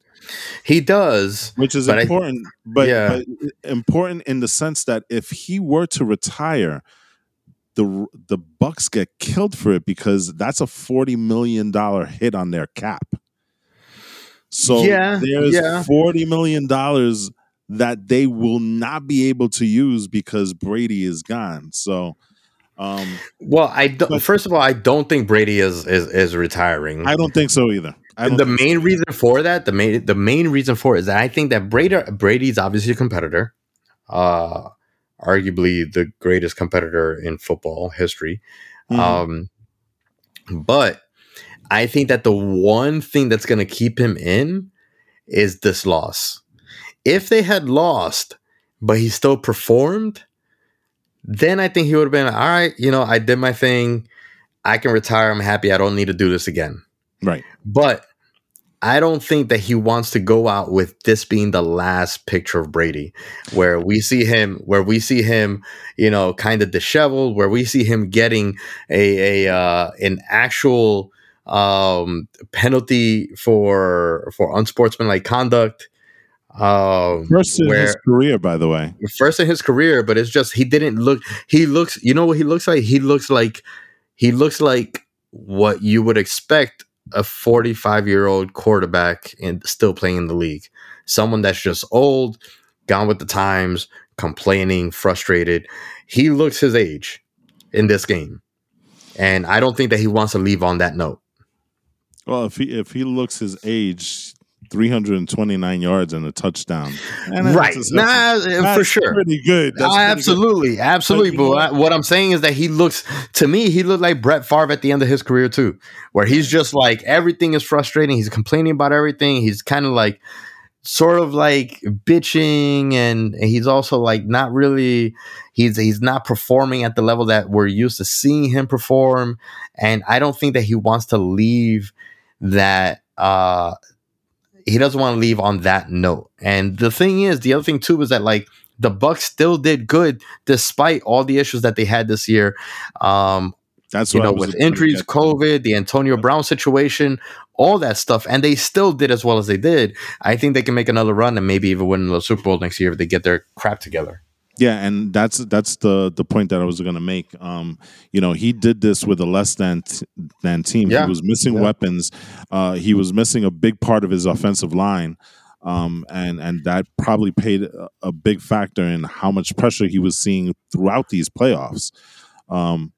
A: he does.
B: which is
A: But I-
B: important, but,
A: Yeah.
B: but important in the sense that if he were to retire, the the Bucs get killed for it because that's a forty million dollar hit on their cap. So
A: Yeah,
B: there's
A: yeah.
B: forty million dollars that they will not be able to use because Brady is gone. So um,
A: Well, I don't, first of all, I don't think Brady is is, is retiring.
B: I don't think so either.
A: The main reason for that, the main the main reason for it is that I think that Brady Brady's obviously a competitor, uh, arguably the greatest competitor in football history.
B: Mhm.
A: Um, but I think that the one thing that's going to keep him in is this loss. If they had lost, but he still performed, then I think he would have been all right. You know, I did my thing. I can retire. I'm happy. I don't need to do this again.
B: right.
A: But I don't think that he wants to go out with this being the last picture of Brady, where we see him, where we see him, you know, kind of disheveled, where we see him getting a a uh, an actual um, penalty for for unsportsmanlike conduct. Um,
B: First in
A: where
B: his career, by the way.
A: first in his career, but it's just he didn't look. He looks. You know what he looks like? He looks like he looks like what you would expect a 45 year old quarterback and still playing in the league. Someone that's just old, gone with the times, complaining, frustrated. He looks his age in this game, and I don't think that he wants to leave on that note.
B: Well, if he if he looks his age, three hundred and twenty nine yards and a touchdown, And
A: right?
B: that's-
A: Nah,
B: that's-
A: for sure.
B: pretty good. That's pretty good.
A: absolutely, absolutely.
B: But
A: But what, I- what I'm saying is that he looks to me, he looked like Brett Favre at the end of his career too, where he's just like everything is frustrating. He's complaining about everything. He's kind of like sort of like bitching, and he's also like not really. He's he's not performing at the level that we're used to seeing him perform, and I don't think that he wants to leave that. uh he doesn't want to leave on that note. And the thing is, the other thing too is that like the Bucs still did good despite all the issues that they had this year. Um,
B: That's
A: you know, with injuries. COVID, the Antonio Brown situation, all that stuff, and they still did as well as they did. I think they can make another run and maybe even win the Super Bowl next year if they get their crap together.
B: Yeah, and that's that's the the point that I was going to make. Um, you know, he did this with a less than t- than team.
A: Yeah,
B: He was missing
A: yeah.
B: weapons. Uh, he was missing a big part of his offensive line, um, and and that probably paid a, a big factor in how much pressure he was seeing throughout these playoffs. Um,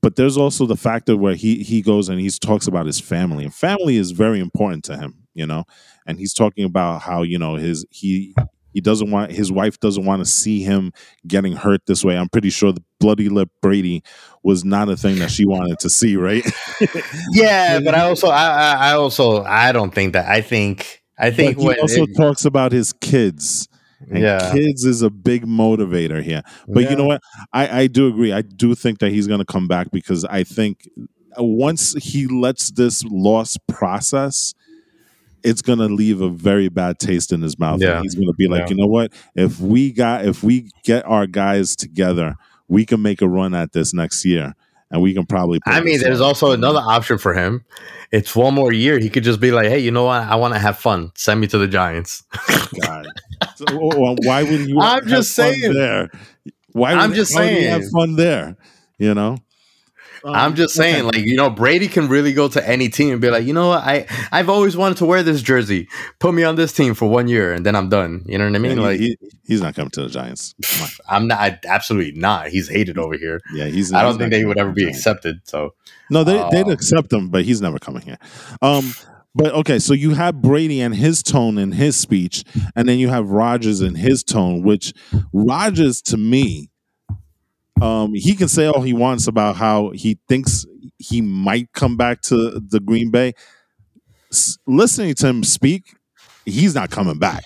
B: but there's also the factor where he he goes and he talks about his family, and family is very important to him. You know, and he's talking about how you know his he he doesn't want his wife doesn't want to see him getting hurt this way. I'm pretty sure the bloody lip Brady was not a thing that she wanted to see, right?
A: Yeah, but I also, I, I I also, I don't think that. I think, I think
B: but he
A: when
B: also
A: it-
B: talks about his kids. And
A: Yeah.
B: kids is a big motivator here. But you know what? I, I do agree. I do think that he's going to come back because I think uh, once he lets this loss process, it's going to leave a very bad taste in his mouth.
A: Yeah.
B: He's going to be like,
A: Yeah.
B: you know what? If we got, if we get our guys together, we can make a run at this next year, and we can probably.
A: I mean, there's
B: off.
A: also another option for him. It's one more year. He could just be like, "Hey, you know what? I want to have fun. Send me to the Giants."
B: God. So, well, why would you?
A: I'm
B: have
A: just
B: fun
A: saying.
B: there. Why?
A: I'm just
B: saying. have fun there. You know.
A: I'm
B: Um,
A: just saying,
B: okay.
A: like you know, Brady can really go to any team and be like, you know what? I I've always wanted to wear this jersey. Put me on this team for one year, and then I'm done. You know what I mean?
B: Yeah,
A: like
B: he, he- he's not coming to the Giants.
A: I'm not. I, absolutely not. He's hated over here.
B: Yeah, he's.
A: I don't
B: not
A: think they would ever be accepted. So
B: No, they they'd
A: Um,
B: accept him, but he's never coming here. Um, but okay, so you have Brady and his tone in his speech, and then you have Rodgers and his tone, which Rodgers to me, um, he can say all he wants about how he thinks he might come back to the Green Bay. S- listening to him speak, he's not coming back.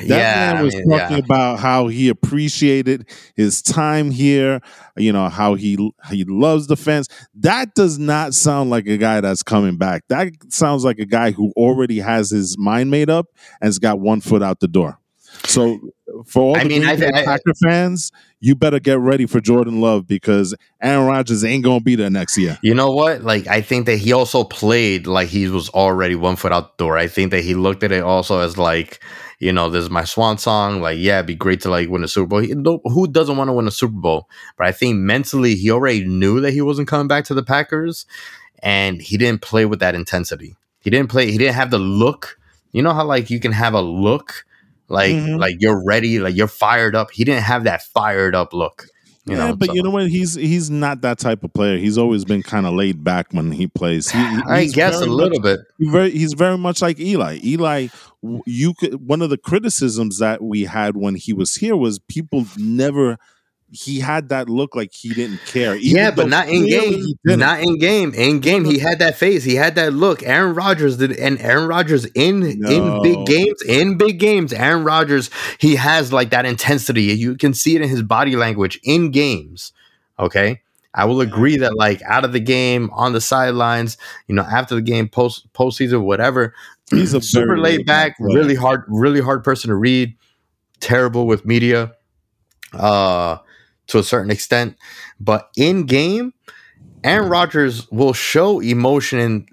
B: That
A: yeah,
B: man
A: I
B: was
A: mean,
B: talking
A: yeah.
B: about how he appreciated his time here, you know, how he he loves the fans. That does not sound like a guy that's coming back. That sounds like a guy who already has his mind made up and has got one foot out the door. So for all
A: I
B: the
A: mean,
B: Green
A: I
B: Bay
A: I-
B: Packer fans, you better get ready for Jordan Love because Aaron Rodgers ain't gonna be there next year.
A: You know what? Like, I think that he also played like he was already one foot out the door. I think that he looked at it also as like, you know, this is my swan song. Like, yeah, it'd be great to like win a Super Bowl. He, no, who doesn't want to win a Super Bowl? But I think mentally, he already knew that he wasn't coming back to the Packers, and he didn't play with that intensity. He didn't play. He didn't have the look. You know how like you can have a look, like
B: Mhm.
A: like you're ready, like you're fired up. He didn't have that fired up look. You
B: yeah,
A: know,
B: but
A: so-
B: you know what? He's he's not that type of player. He's always been kind of laid back when he plays. He,
A: I guess a little bit.
B: He's very, he's very much like Eli. Eli, you could one of the criticisms that we had when he was here was people never. He had that look like he didn't care. even
A: yeah, but not in game.
B: didn't.
A: In game. In game, he had that face. He had that look. Aaron Rodgers did, and Aaron Rodgers in in big games, in big games, Aaron Rodgers, he has like that intensity. You can see it in his body language in games. Okay. I will agree that like out of the game, on the sidelines, you know, after the game, post postseason, whatever,
B: He's a
A: super laid back,
B: player.
A: really hard, really hard person to read. Terrible with media, uh, to a certain extent, but in game, Aaron Rodgers will show emotion and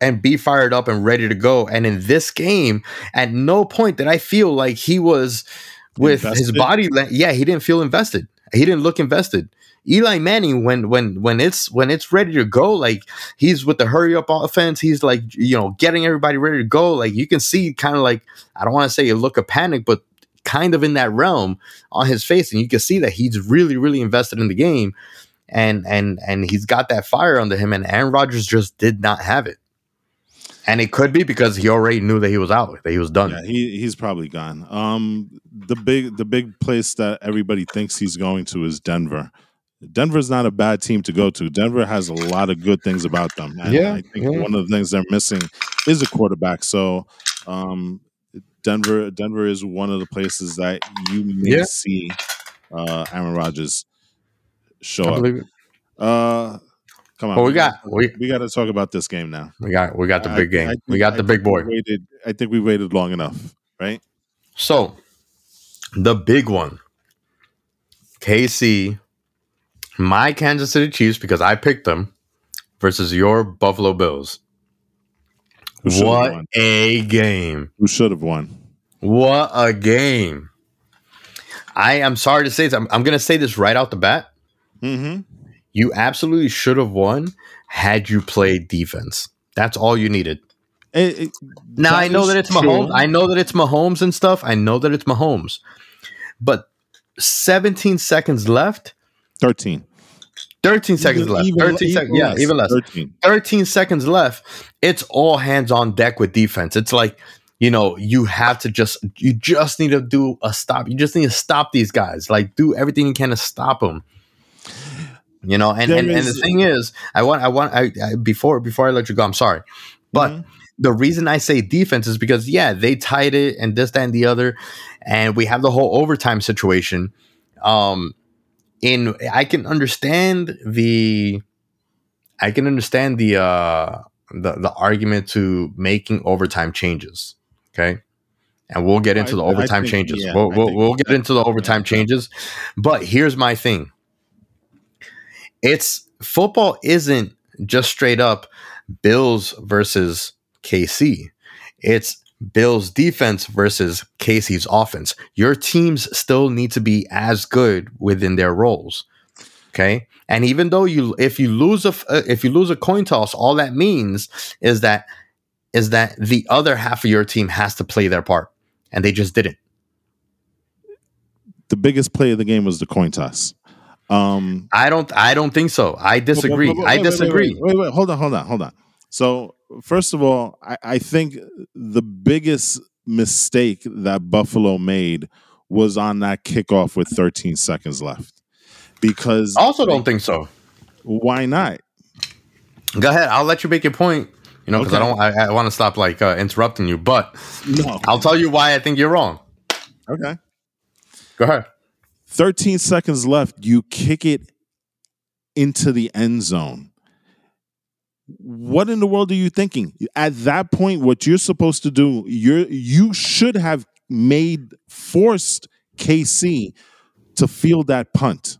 A: and be fired up and ready to go. And in this game, at no point did I feel like he was with his body. Yeah, he didn't feel invested. He didn't look invested. Eli Manning, when when when it's when it's ready to go, like he's with the hurry up offense. He's like you know getting everybody ready to go. Like you can see kind of like I don't want to say a look of panic, but kind of in that realm on his face, and you can see that he's really really invested in the game, and and and he's got that fire under him. And Aaron Rodgers just did not have it, and it could be because he already knew that he was out, that he was done.
B: Yeah, he he's probably gone. Um, the big the big place that everybody thinks he's going to is Denver. Denver's not a bad team to go to. Denver has a lot of good things about them. And
A: Yeah,
B: I think
A: yeah.
B: one of the things they're missing is a quarterback. So, um, Denver Denver is one of the places that you may
A: Yeah.
B: see uh, Aaron Rodgers show
A: I
B: up. Uh, Come on.
A: Well, we got we,
B: we got to talk about this game now.
A: we got we got the
B: I-
A: big game.
B: I
A: we
B: think-
A: got
B: I
A: the big boy.
B: Waited, I think we waited long enough, right?
A: So, the big one, KC, my Kansas City Chiefs because I picked them versus your Buffalo Bills. What
B: won?
A: a game!
B: Who should have won?
A: What a game! I am sorry to say this. I'm, I'm going to say this right out the bat.
B: Mm-hmm.
A: You absolutely should have won had you played defense. That's all you needed. Now I know that it's Mahomes. I know that it's Mahomes and stuff. I know that it's Mahomes. But 17 seconds left.
B: 13.
A: 13 seconds
B: Even-
A: left.
B: even-
A: 13 seconds. Yeah, even less.
B: 13.
A: 13 seconds left. It's all hands on deck with defense. It's like, you know, you have to just you just need to do a stop. You just need to stop these guys. Like do everything you can to stop them. You know, and and, and the thing is, I want I want I, I before before I let you go, I'm sorry. But
B: Mhm.
A: the reason I say defense is because yeah, they tied it and this, that, and the other, and we have the whole overtime situation. Um, in I can understand the, I can understand the uh the the argument to making overtime changes. Okay. And we'll get into the overtime
B: think-
A: changes.
B: yeah,
A: we'll we'll, we'll get into the overtime
B: yeah.
A: changes. But here's my thing. It's football isn't just straight up Bills versus KC. It's Bills defense versus KC's offense. Your teams still need to be as good within their roles. Okay? And even though you if you lose a uh, if you lose a coin toss, all that means is that is that the other half of your team has to play their part and they just didn't.
B: The biggest play of the game was the coin toss. Um,
A: I don't I don't think so. I disagree.
B: Wait, wait,
A: I
B: wait, wait,
A: disagree.
B: Wait, wait, wait, hold on, hold on, hold on. So, first of all, I, I think the biggest mistake that Buffalo made was on that kickoff with 13 seconds left. Because I
A: Also don't think so.
B: why not?
A: Go ahead. I'll let you make your point. You know, because I don't. I, I want to stop like uh, interrupting you, but
B: No.
A: I'll tell you why I think you're wrong.
B: Okay.
A: Go ahead.
B: 13 seconds left. You kick it into the end zone. What in the world are you thinking? At that point, what you're supposed to do, you're you should have made forced KC to field that punt.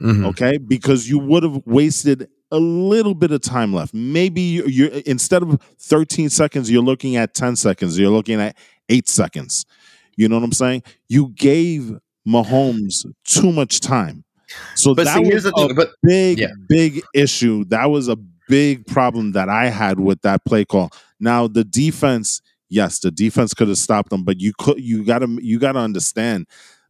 A: Mhm.
B: Okay, because you would have wasted a little bit of time left. Maybe you- you're instead of 13 seconds, you're looking at 10 seconds. You're looking at eight seconds. You know what I'm saying? You gave Mahomes too much time. So
A: But
B: that
A: see,
B: was a
A: thing. But
B: big,
A: Yeah.
B: big issue. That was a big problem that I had with that play call. Now the defense, yes, the defense could have stopped them, but you could you gotta you gotta understand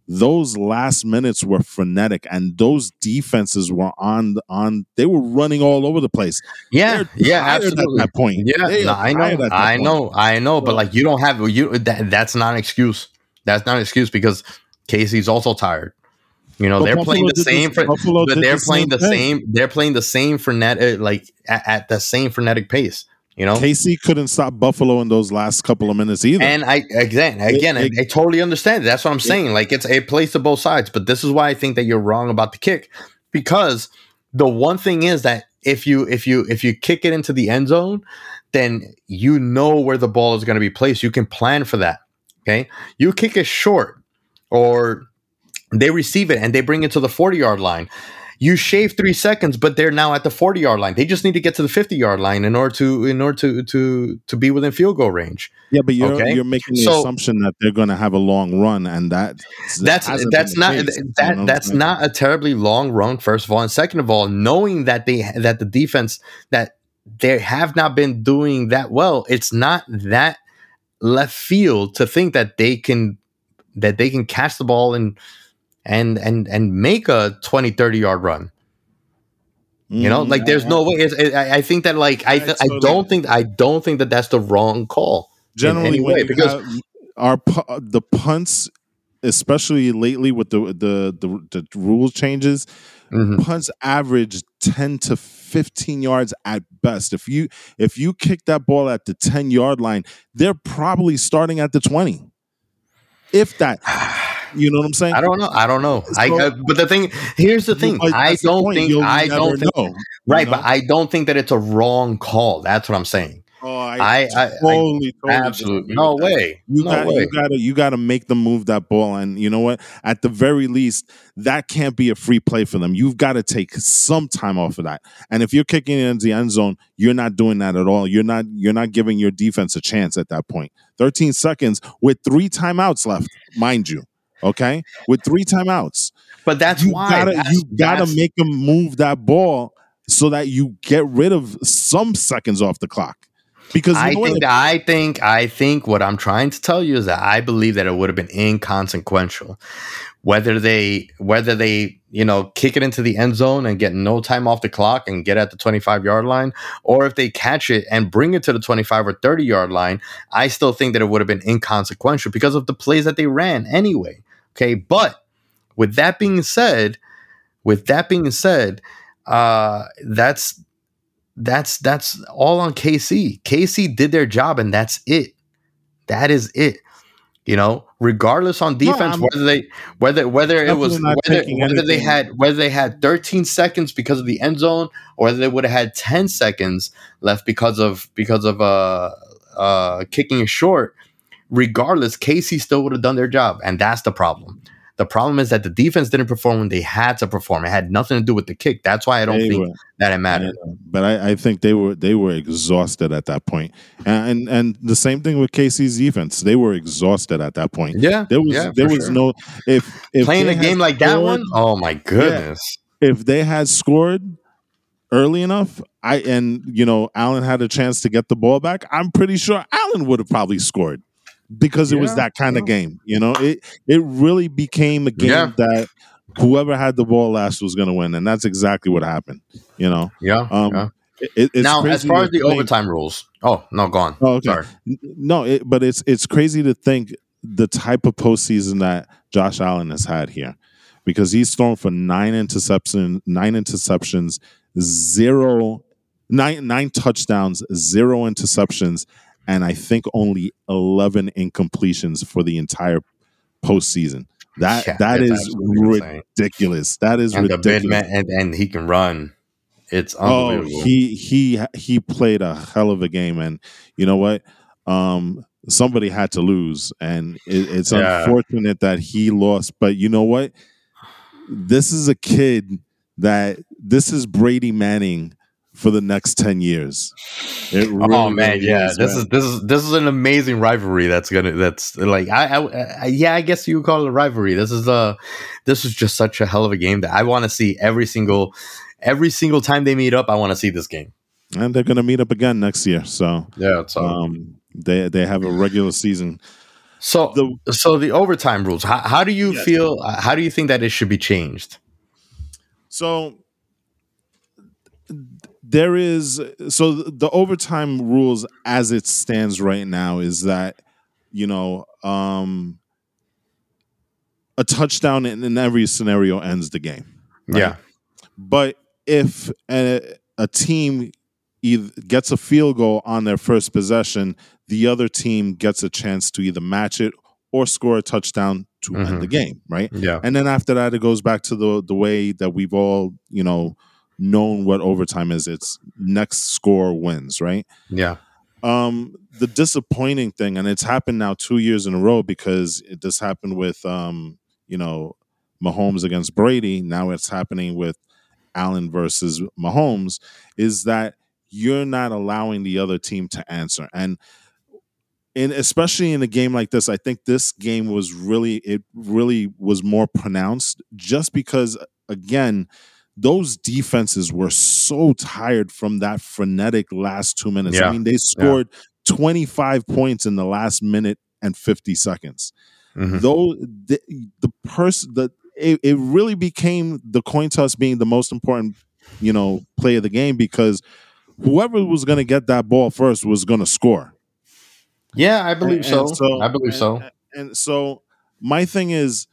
B: those last minutes were frenetic and those defenses were on on they were running all over the place.
A: yeah, yeah, absolutely.
B: At that point.
A: Yeah, no, I know,
B: that
A: I
B: point.
A: know, I know. But like, you don't have you. That, that's not an excuse. That's not an excuse because KC's also tired. You know,
B: But
A: they're
B: Buffalo
A: playing the same.
B: this-
A: but they're
B: the
A: playing
B: same
A: the
B: thing.
A: same. They're playing the same frenetic, uh, like at, at the same frenetic pace. You know,
B: KC couldn't stop Buffalo in those last couple of minutes either.
A: And I again, again,
B: it-
A: I, I totally understand. That's what I'm saying. Like it's a place to both sides, but this is why I think that you're wrong about the kick because the one thing is that if you if you if you kick it into the end zone, then you know where the ball is going to be placed. You can plan for that. Okay, you kick it short, or they receive it and they bring it to the 40 yard line. You shave three seconds, but they're now at the 40 yard line. They just need to get to the 50 yard line in order to in order to to to be within field goal range.
B: yeah, but you're
A: okay.
B: you're making the
A: So-
B: assumption that they're going to have a long run, and that
A: that's that's not
B: case,
A: that that's not a terribly long run first of all and second of all knowing that they that the defense that they have not been doing that well it's not that left field to think that they can that they can catch the ball and and and and make a 20 30 yard run. You know like there's no way. It's, I, I think that like i
B: I
A: th- i don't think i don't think that that's the wrong call
B: generally
A: way, because-
B: our the punts especially lately with the the the, the rule changes
A: Mhm.
B: punts average 10 to 15 yards at best. If you if you kick that ball at the 10 yard line they're probably starting at the 20 if that You know what I'm saying?
A: I don't know. I don't know.
B: So-
A: I, I uh, but the thing here's the thing. I don't think I don't think
B: know, you
A: right,
B: know?
A: but I don't think that it's a wrong call. That's what I'm saying.
B: Oh,
A: I- I- I-
B: totally, totally
A: Absolutely, no way,
B: You
A: no
B: got
A: way.
B: you gotta you gotta make them move that ball, and you know what? At the very least, that can't be a free play for them. You've got to take some time off of that. And if you're kicking it into the end zone, you're not doing that at all. You're not you're not giving your defense a chance at that point. 13 seconds with three timeouts left, mind you. Okay, with three timeouts,
A: But that's
B: you
A: why
B: gotta
A: that's-
B: you gotta make them move that ball so that you get rid of some seconds off the clock. Because
A: I think I think I think what I'm trying to tell you is that I believe that it would have been inconsequential. Whether they whether they, you know, kick it into the end zone and get no time off the clock and get at the 25 yard line, or if they catch it and bring it to the 25 or 30 yard line, I still think that it would have been inconsequential because of the plays that they ran anyway. Okay. But with that being said, with that being said, uh that's that's that's all on KC. KC did their job and that's it. That is it. You know, regardless on defense,
B: I'm
A: whether they whether whether it was whether, whether they had whether they had 13 seconds because of the end zone or whether they would have had 10 seconds left because of because of uh uh kicking it short, regardless, KC still would have done their job. And that's the problem. The problem is that the defense didn't perform when they had to perform. It had nothing to do with the kick. That's why I don't
B: They
A: think
B: were-
A: that it mattered.
B: but I, I think they were they were exhausted at that point, and, and and the same thing with KC's defense. They were exhausted at that point.
A: Yeah,
B: There was
A: yeah,
B: there was
A: sure.
B: no if if
A: playing a game like that
B: scored-
A: one. Oh my goodness!
B: if they had scored early enough, I and you know Allen had a chance to get the ball back. I'm pretty sure Allen would have probably scored because it was that kind of game. You know, it it really became a game
A: Yeah.
B: that whoever had the ball last was going to win, and that's exactly what happened. You know,
A: Yeah.
B: um,
A: yeah.
B: it, it's
A: now, as far as the
B: think-
A: overtime rules, oh no, gone.
B: Oh, okay.
A: Sorry.
B: No, it, but it's it's crazy to think the type of postseason that Josh Allen has had here, because he's thrown for nine interception, nine interceptions, zero, nine nine touchdowns, zero interceptions, and I think only eleven incompletions for the entire postseason. That
A: Yeah,
B: that is
A: insane.
B: ridiculous. That is
A: And
B: ridiculous.
A: man, and, and he can run. It's
B: Oh,
A: unbelievable.
B: he he he played a hell of a game, and you know what? Um, somebody had to lose, and it, it's
A: Yeah.
B: unfortunate that he lost. But you know what? This is a kid that this is Brady Manning for the next ten years. It
A: oh man,
B: really
A: yeah.
B: is,
A: this is this is this is an amazing rivalry. That's gonna that's like I, I, I yeah. I guess you would call it a rivalry. This is a this is just such a hell of a game that I want to see every single every single time they meet up. I want to see this game.
B: and they're going to meet up again next year. So
A: Yeah. So
B: um, they they have a regular season.
A: so
B: The
A: so the overtime rules. How, how do you
B: Yes.
A: feel? How do you think that it should be changed?
B: So there is so the overtime rules as it stands right now is that you know um a touchdown in, in every scenario ends the game. right?
A: Yeah.
B: But if a, a team either gets a field goal on their first possession, the other team gets a chance to either match it or score a touchdown to
A: Mhm.
B: end the game, right?
A: Yeah.
B: And then after that, it goes back to the the way that we've all you know known what overtime is. It's next score wins, right?
A: Yeah.
B: Um, the disappointing thing, and it's happened now two years in a row because it just happened with um, you know Mahomes against Brady. Now it's happening with Allen versus Mahomes. Is that you're not allowing the other team to answer and. And especially in a game like this, I think this game was really it really was more pronounced just because again, those defenses were so tired from that frenetic last two minutes.
A: Yeah.
B: I mean, they scored 25 points in the last minute and 50 seconds.
A: Mhm.
B: Though the, the person that it, it really became the coin toss being the most important, you know, play of the game because whoever was going to get that ball first was going to score.
A: Yeah, I believe
B: And-
A: so.
B: and
A: I believe
B: and-
A: so.
B: And so my thing is,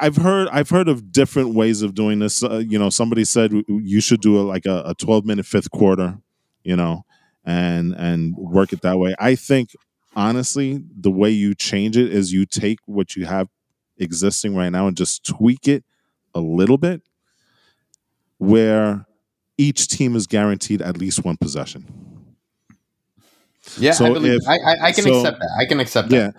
B: I've heard I've heard of different ways of doing this. Uh, you know, somebody said you should do a, like a, a twelve minute fifth quarter, you know, and and work it that way. I think honestly, the way you change it is you take what you have existing right now and just tweak it a little bit where each team is guaranteed at least one possession.
A: Yeah,
B: So
A: I, believe,
B: if-
A: I, I, I can
B: so-
A: accept that. I can accept
B: Yeah.
A: that.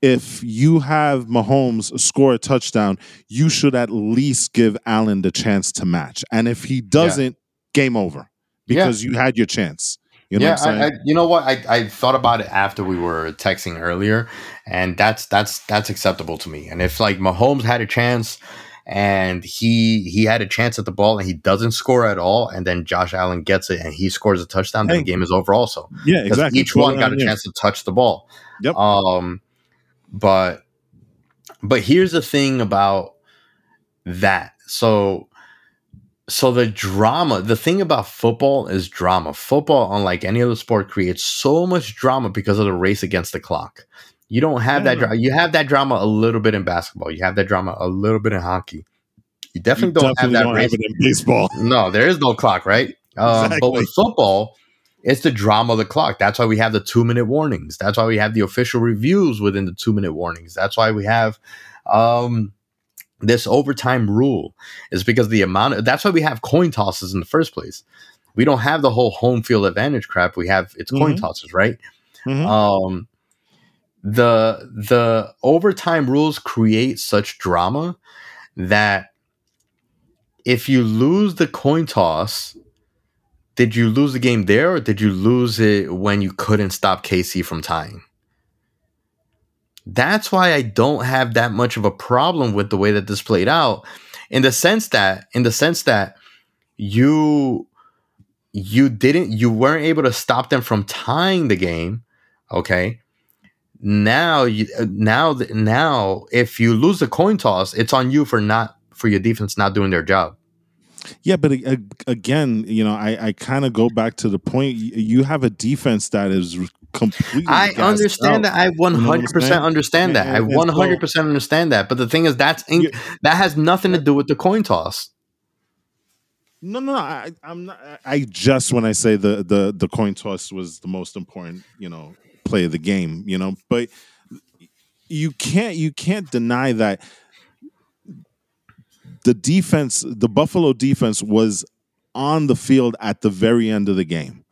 B: If you have Mahomes score a touchdown, you should at least give Allen the chance to match. And if he doesn't, game over because you had your chance. You know
A: yeah,
B: what I'm saying?
A: I, I, you know what? I, I thought about it after we were texting earlier, and that's that's that's acceptable to me. And if like Mahomes had a chance, and he he had a chance at the ball, and he doesn't score at all, and then Josh Allen gets it and he scores a touchdown, then the game is over. Also,
B: yeah, exactly.
A: Each one got a chance to touch the ball.
B: Yep.
A: Um, but but here's the thing about that. So so the drama, the thing about football is drama. Football, unlike any other sport, creates so much drama because of the race against the clock. You don't have
B: Yeah.
A: that drama. You have that drama a little bit in basketball. You have that drama a little bit in hockey. You definitely
B: You
A: don't
B: definitely
A: have that
B: don't
A: race.
B: have it in baseball.
A: No, there is no clock, right? Um, But with football, it's the drama of the clock. That's why we have the two minute warnings. That's why we have the official reviews within the two minute warnings. That's why we have um, this overtime rule. Is because the amount. Of, that's why we have coin tosses in the first place. We don't have the whole home field advantage crap. We have it's coin
B: Mhm.
A: tosses, right?
B: Mhm.
A: um the the overtime rules create such drama that if you lose the coin toss did you lose the game there or did you lose it when you couldn't stop KC from tying? That's why I don't have that much of a problem with the way that this played out in the sense that in the sense that you you didn't you weren't able to stop them from tying the game okay? Now you now now if you lose the coin toss it's on you for not for your defense not doing their job
B: Yeah, but again, you know, I, I kind of go back to the point. You have a defense that is completely.
A: i understand
B: out.
A: that i 100% understand that
B: And-
A: i
B: and so-
A: 100% understand that but the thing is that's in,
B: You-
A: that has nothing to do with the coin toss
B: No, no, no. I, I'm not. I just when I say the the the coin toss was the most important, you know, play of the game. You know, but you can't you can't deny that the defense, the Buffalo defense, was on the field at the very end of the game,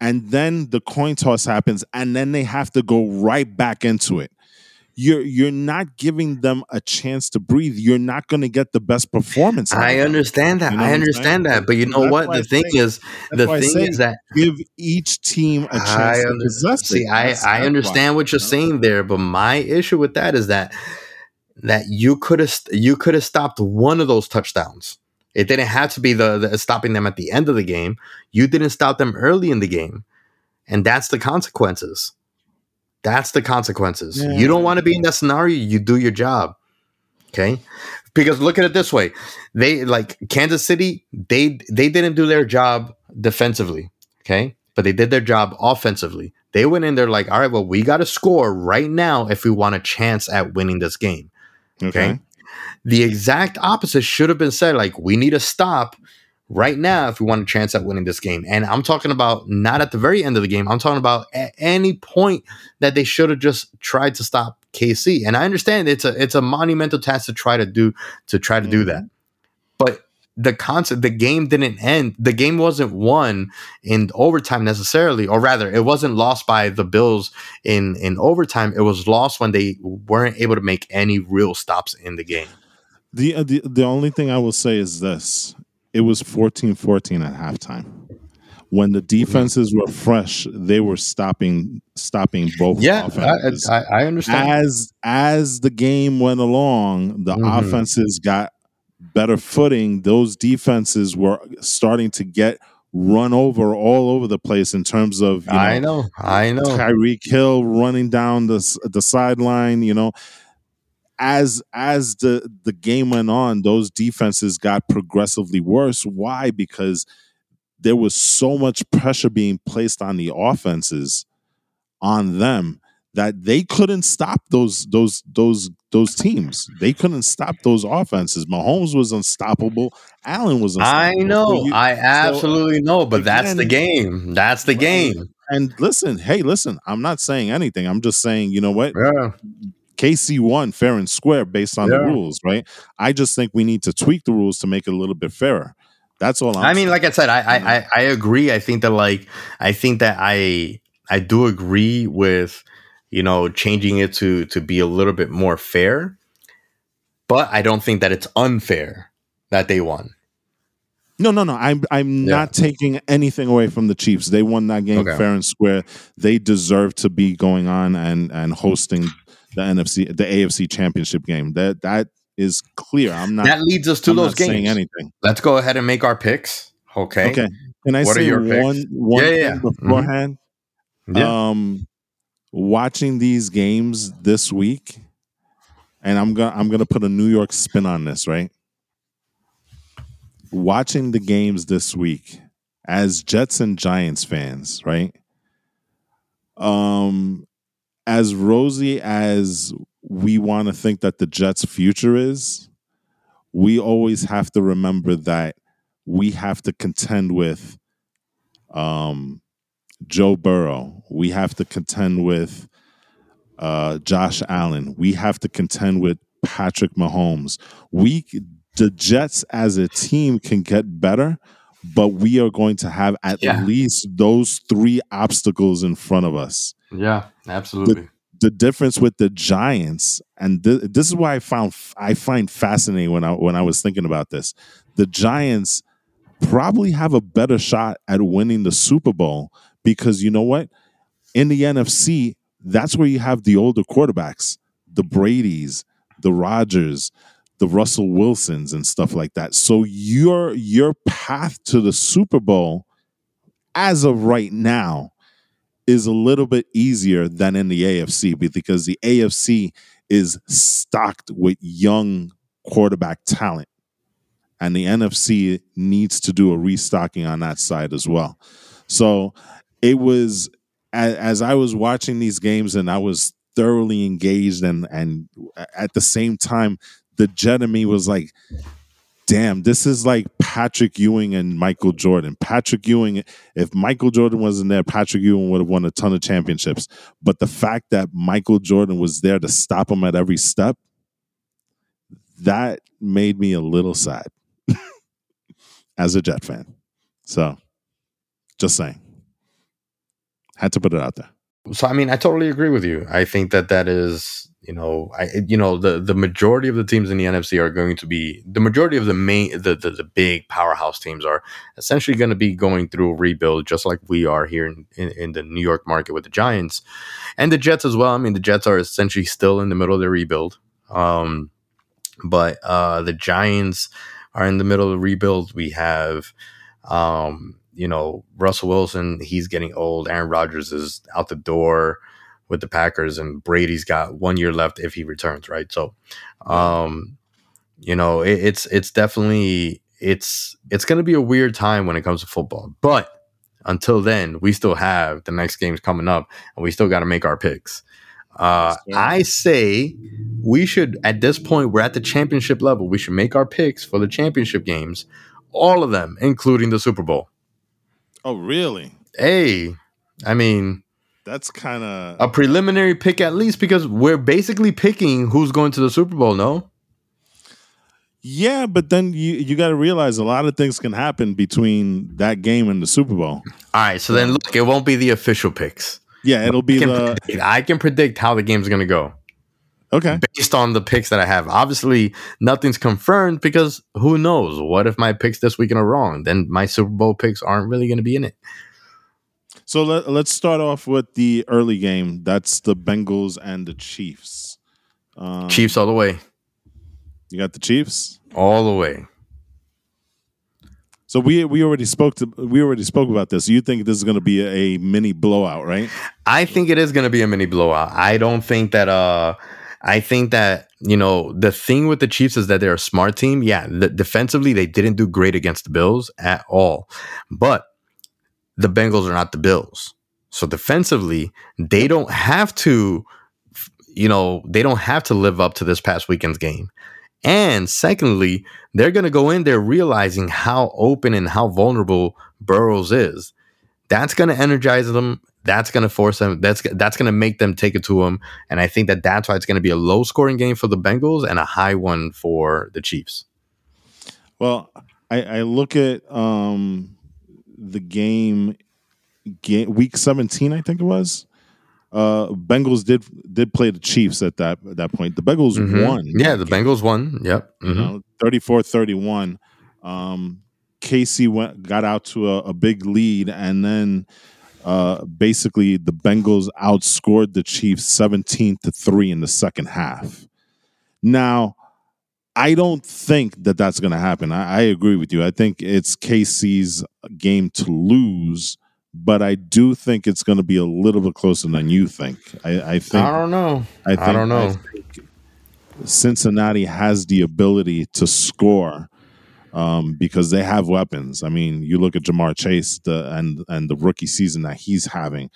B: and then the coin toss happens, and then they have to go right back into it. You're you're not giving them a chance to breathe. You're not going to get the best performance.
A: i understand that
B: You know
A: i understand that but you know
B: That's
A: what the thing is the thing is that
B: give each team a chance
A: I
B: to possess
A: See,
B: it.
A: I, I understand
B: why,
A: what you're saying there, but my issue with that is that that you could have you could have stopped one of those touchdowns. It didn't have to be the, the stopping them at the end of the game. You didn't stop them early in the game, and that's the consequences. That's the consequences.
B: Yeah.
A: You don't want to be in that scenario. You do your job, okay? Because look at it this way: they like Kansas City. They they didn't do their job defensively, okay, but they did their job offensively. They went in there like, all right, well, we got to score right now if we want a chance at winning this game.
B: Okay.
A: Okay. The exact opposite should have been said. Like, we need to stop right now if we want a chance at winning this game. And I'm talking about not at the very end of the game. I'm talking about at any point that they should have just tried to stop KC. And I understand it's a it's a monumental task to try to do to try to do
B: Mhm.
A: that. But the concept, the game didn't end. The game wasn't won in overtime necessarily, or rather, it wasn't lost by the Bills in in overtime. It was lost when they weren't able to make any real stops in the game.
B: The, uh, the the only thing I will say is this: it was 14-14 at halftime. When the defenses were fresh, they were stopping stopping both.
A: Yeah, I,
B: offenses.
A: I, I understand.
B: as as the game went along, the
A: Mhm.
B: offenses got better footing. Those defenses were starting to get run over all over the place in terms of you know,
A: I know, I know.
B: Tyreek Hill running down the the sideline. You know, as as the the game went on, those defenses got progressively worse. Why? Because there was so much pressure being placed on the offenses on them that they couldn't stop those those those those teams. They couldn't stop those offenses. Mahomes was unstoppable. Allen was unstoppable.
A: I know,
B: So you-
A: I absolutely know, but that's the game. That's the
B: Right.
A: game.
B: and listen, hey, listen, I'm not saying anything. I'm just saying, you know what?
A: Yeah.
B: KC won fair and square based on yeah. the rules, right? I just think we need to tweak the rules to make it a little bit fairer. That's all. I'm
A: i mean, saying. like I said, I, I, I I agree. I think that like I think that I I do agree with you know changing it to to be a little bit more fair, but I don't think that it's unfair that they won.
B: No, no, no. I'm I'm yeah. not taking anything away from the Chiefs. They won that game okay. fair and square. They deserve to be going on and and hosting the NFC the AFC championship game. That that is clear. I'm not
A: That leads us to I'm those games. Saying anything. Let's go ahead and make our picks. Okay.
B: Okay. Can I what say one one yeah, yeah. thing mm-hmm. beforehand? Mm-hmm. Yeah. Um watching these games this week, and I'm gonna I'm gonna put a New York spin on this, right? watching the games this week as Jets and Giants fans, right? Um, as rosy as we want to think that the Jets' future is, we always have to remember that we have to contend with um, Joe Burrow. We have to contend with uh, Josh Allen. We have to contend with Patrick Mahomes. We the Jets as a team can get better, but we are going to have at yeah. least those three obstacles in front of us.
A: Yeah, absolutely.
B: The, the difference with the Giants, and th- this is why I found I find fascinating when I when I was thinking about this. The Giants probably have a better shot at winning the Super Bowl because you know what? In the NFC, that's where you have the older quarterbacks, the Brady's, the Rodgers, the Russell Wilsons and stuff like that. So your your path to the Super Bowl as of right now is a little bit easier than in the AFC because the AFC is stocked with young quarterback talent. And the NFC needs to do a restocking on that side as well. So it was as, as I was watching these games and I was thoroughly engaged and and at the same time the jet in me was like, damn, this is like Patrick Ewing and Michael Jordan. Patrick Ewing, if Michael Jordan wasn't there, Patrick Ewing would have won a ton of championships. But the fact that Michael Jordan was there to stop him at every step, that made me a little sad as a Jet fan. So, just saying. Had to put it out there.
A: So, I mean, I totally agree with you. I think that that is you know, I you know the the majority of the teams in the NFC are going to be the majority of the main the the, the big powerhouse teams are essentially going to be going through a rebuild, just like we are here in, in, in the New York market with the Giants and the Jets as well. I mean, the Jets are essentially still in the middle of their rebuild, um, but uh, the Giants are in the middle of the rebuild. We have. Um, you know, Russell Wilson, he's getting old. Aaron Rodgers is out the door with the Packers, and Brady's got one year left if he returns, right? So, um, you know, it, it's it's definitely it's it's going to be a weird time when it comes to football, but until then, we still have the next games coming up, and we still got to make our picks. Uh, I say we should, at this point, we're at the championship level. We should make our picks for the championship games, all of them, including the Super Bowl.
B: Oh, really?
A: Hey, I mean,
B: that's kind of
A: a preliminary pick at least because we're basically picking who's going to the Super Bowl. No.
B: Yeah, but then you you got to realize a lot of things can happen between that game and the Super Bowl. All
A: right, so then look, it won't be the official picks.
B: Yeah, it'll be
A: I
B: the.
A: Predict, I can predict how the game's going to go.
B: Okay.
A: Based on the picks that I have. Obviously, nothing's confirmed because who knows? What if my picks this weekend are wrong? Then my Super Bowl picks aren't really going to be in it.
B: So let, us start off with the early game. That's the Bengals and the Chiefs.
A: Um, Chiefs all the way.
B: You got the Chiefs
A: all the way.
B: So we we already spoke to we already spoke about this. You think this is going to be a, a, mini blowout, right?
A: I think it is going to be a mini blowout. I don't think that. uh I think that you know the thing with the Chiefs is that they're a smart team. Yeah, the, defensively they didn't do great against the Bills at all, but the Bengals are not the Bills. So defensively, they don't have to, you know, they don't have to live up to this past weekend's game. And secondly, they're going to go in there realizing how open and how vulnerable Burrows is. that's going to energize them. That's going to force them. That's that's going to make them take it to them. And I think that that's why it's going to be a low scoring game for the Bengals and a high one for the Chiefs.
B: Well, I, I look at um, the game, game week seventeen. I think it was. Uh, Bengals did did play the Chiefs at that at that point. The Bengals
A: Mhm.
B: won.
A: Yeah, the Bengals won. Yep.
B: you
A: Mhm.
B: know, 34-31. Um, KC went got out to a, a big lead, and then uh, basically the Bengals outscored the Chiefs seventeen to three in the second half. Now, I don't think that that's going to happen. I, I agree with you. I think it's KC's game to lose, but I do think it's going to be a little bit closer than you think. I, I think
A: I don't know.
B: I, think,
A: I don't know.
B: Cincinnati has the ability to score um, because they have weapons. I mean, you look at Ja'Marr Chase the and and the rookie season that he's having.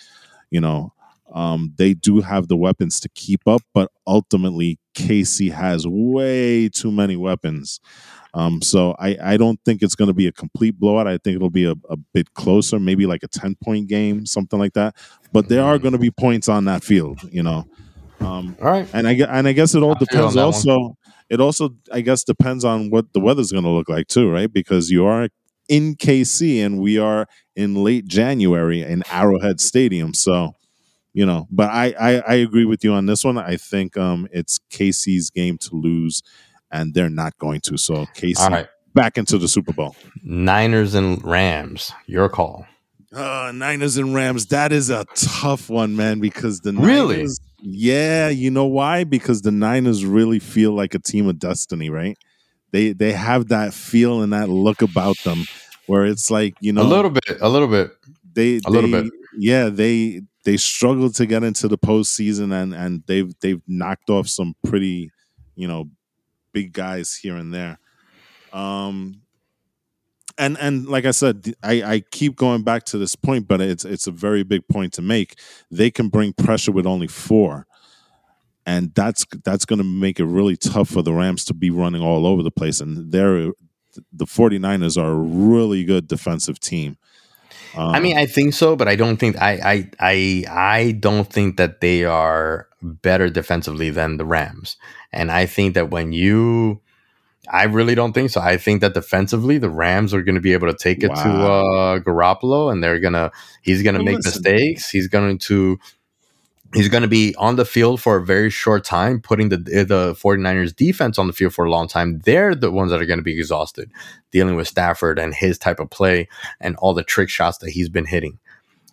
B: You know, um, they do have the weapons to keep up, but ultimately, KC has way too many weapons. Um, so I, I don't think it's going to be a complete blowout. I think it'll be a, a bit closer, maybe like a 10 point game, something like that. But there are going to be points on that field, you know. Um,
A: All right.
B: and I and I guess it all depends.
A: also. one.
B: Also, it also I guess depends on what the weather's going to look like too, right? Because you are in KC and we are in late January in Arrowhead Stadium, so you know. But I I, I agree with you on this one. I think um it's KC's game to lose, and they're not going to. So KC
A: All right.
B: back into the Super Bowl.
A: Niners and Rams. Your call.
B: Uh, Niners and Rams. That is a tough one, man. Because the
A: Really?
B: Yeah, you know why? Because the Niners really feel like a team of destiny, right? They they have that feel and that look about them, where it's like you know
A: a little bit. A little bit.
B: they
A: a little bit.
B: Yeah, they they struggled to get into the postseason, and and they've they've knocked off some pretty, you know, big guys here and there. Um, and and like I said, I I keep going back to this point, but it's it's a very big point to make. They can bring pressure with only four. And that's that's going to make it really tough for the Rams to be running all over the place. And they're the 49ers are a really good defensive team.
A: I mean, um, I think so, but I don't think I I I I don't think that they are better defensively than the Rams. And I think that when you I really don't think so. I think that defensively the Rams are going to be able to take it to uh Garoppolo and they're going to he's going to
B: Well,
A: make
B: listen.
A: mistakes. He's going to he's going to be on the field for a very short time putting the the 49ers defense on the field for a long time. They're the ones that are going to be exhausted dealing with Stafford and his type of play and all the trick shots that he's been hitting.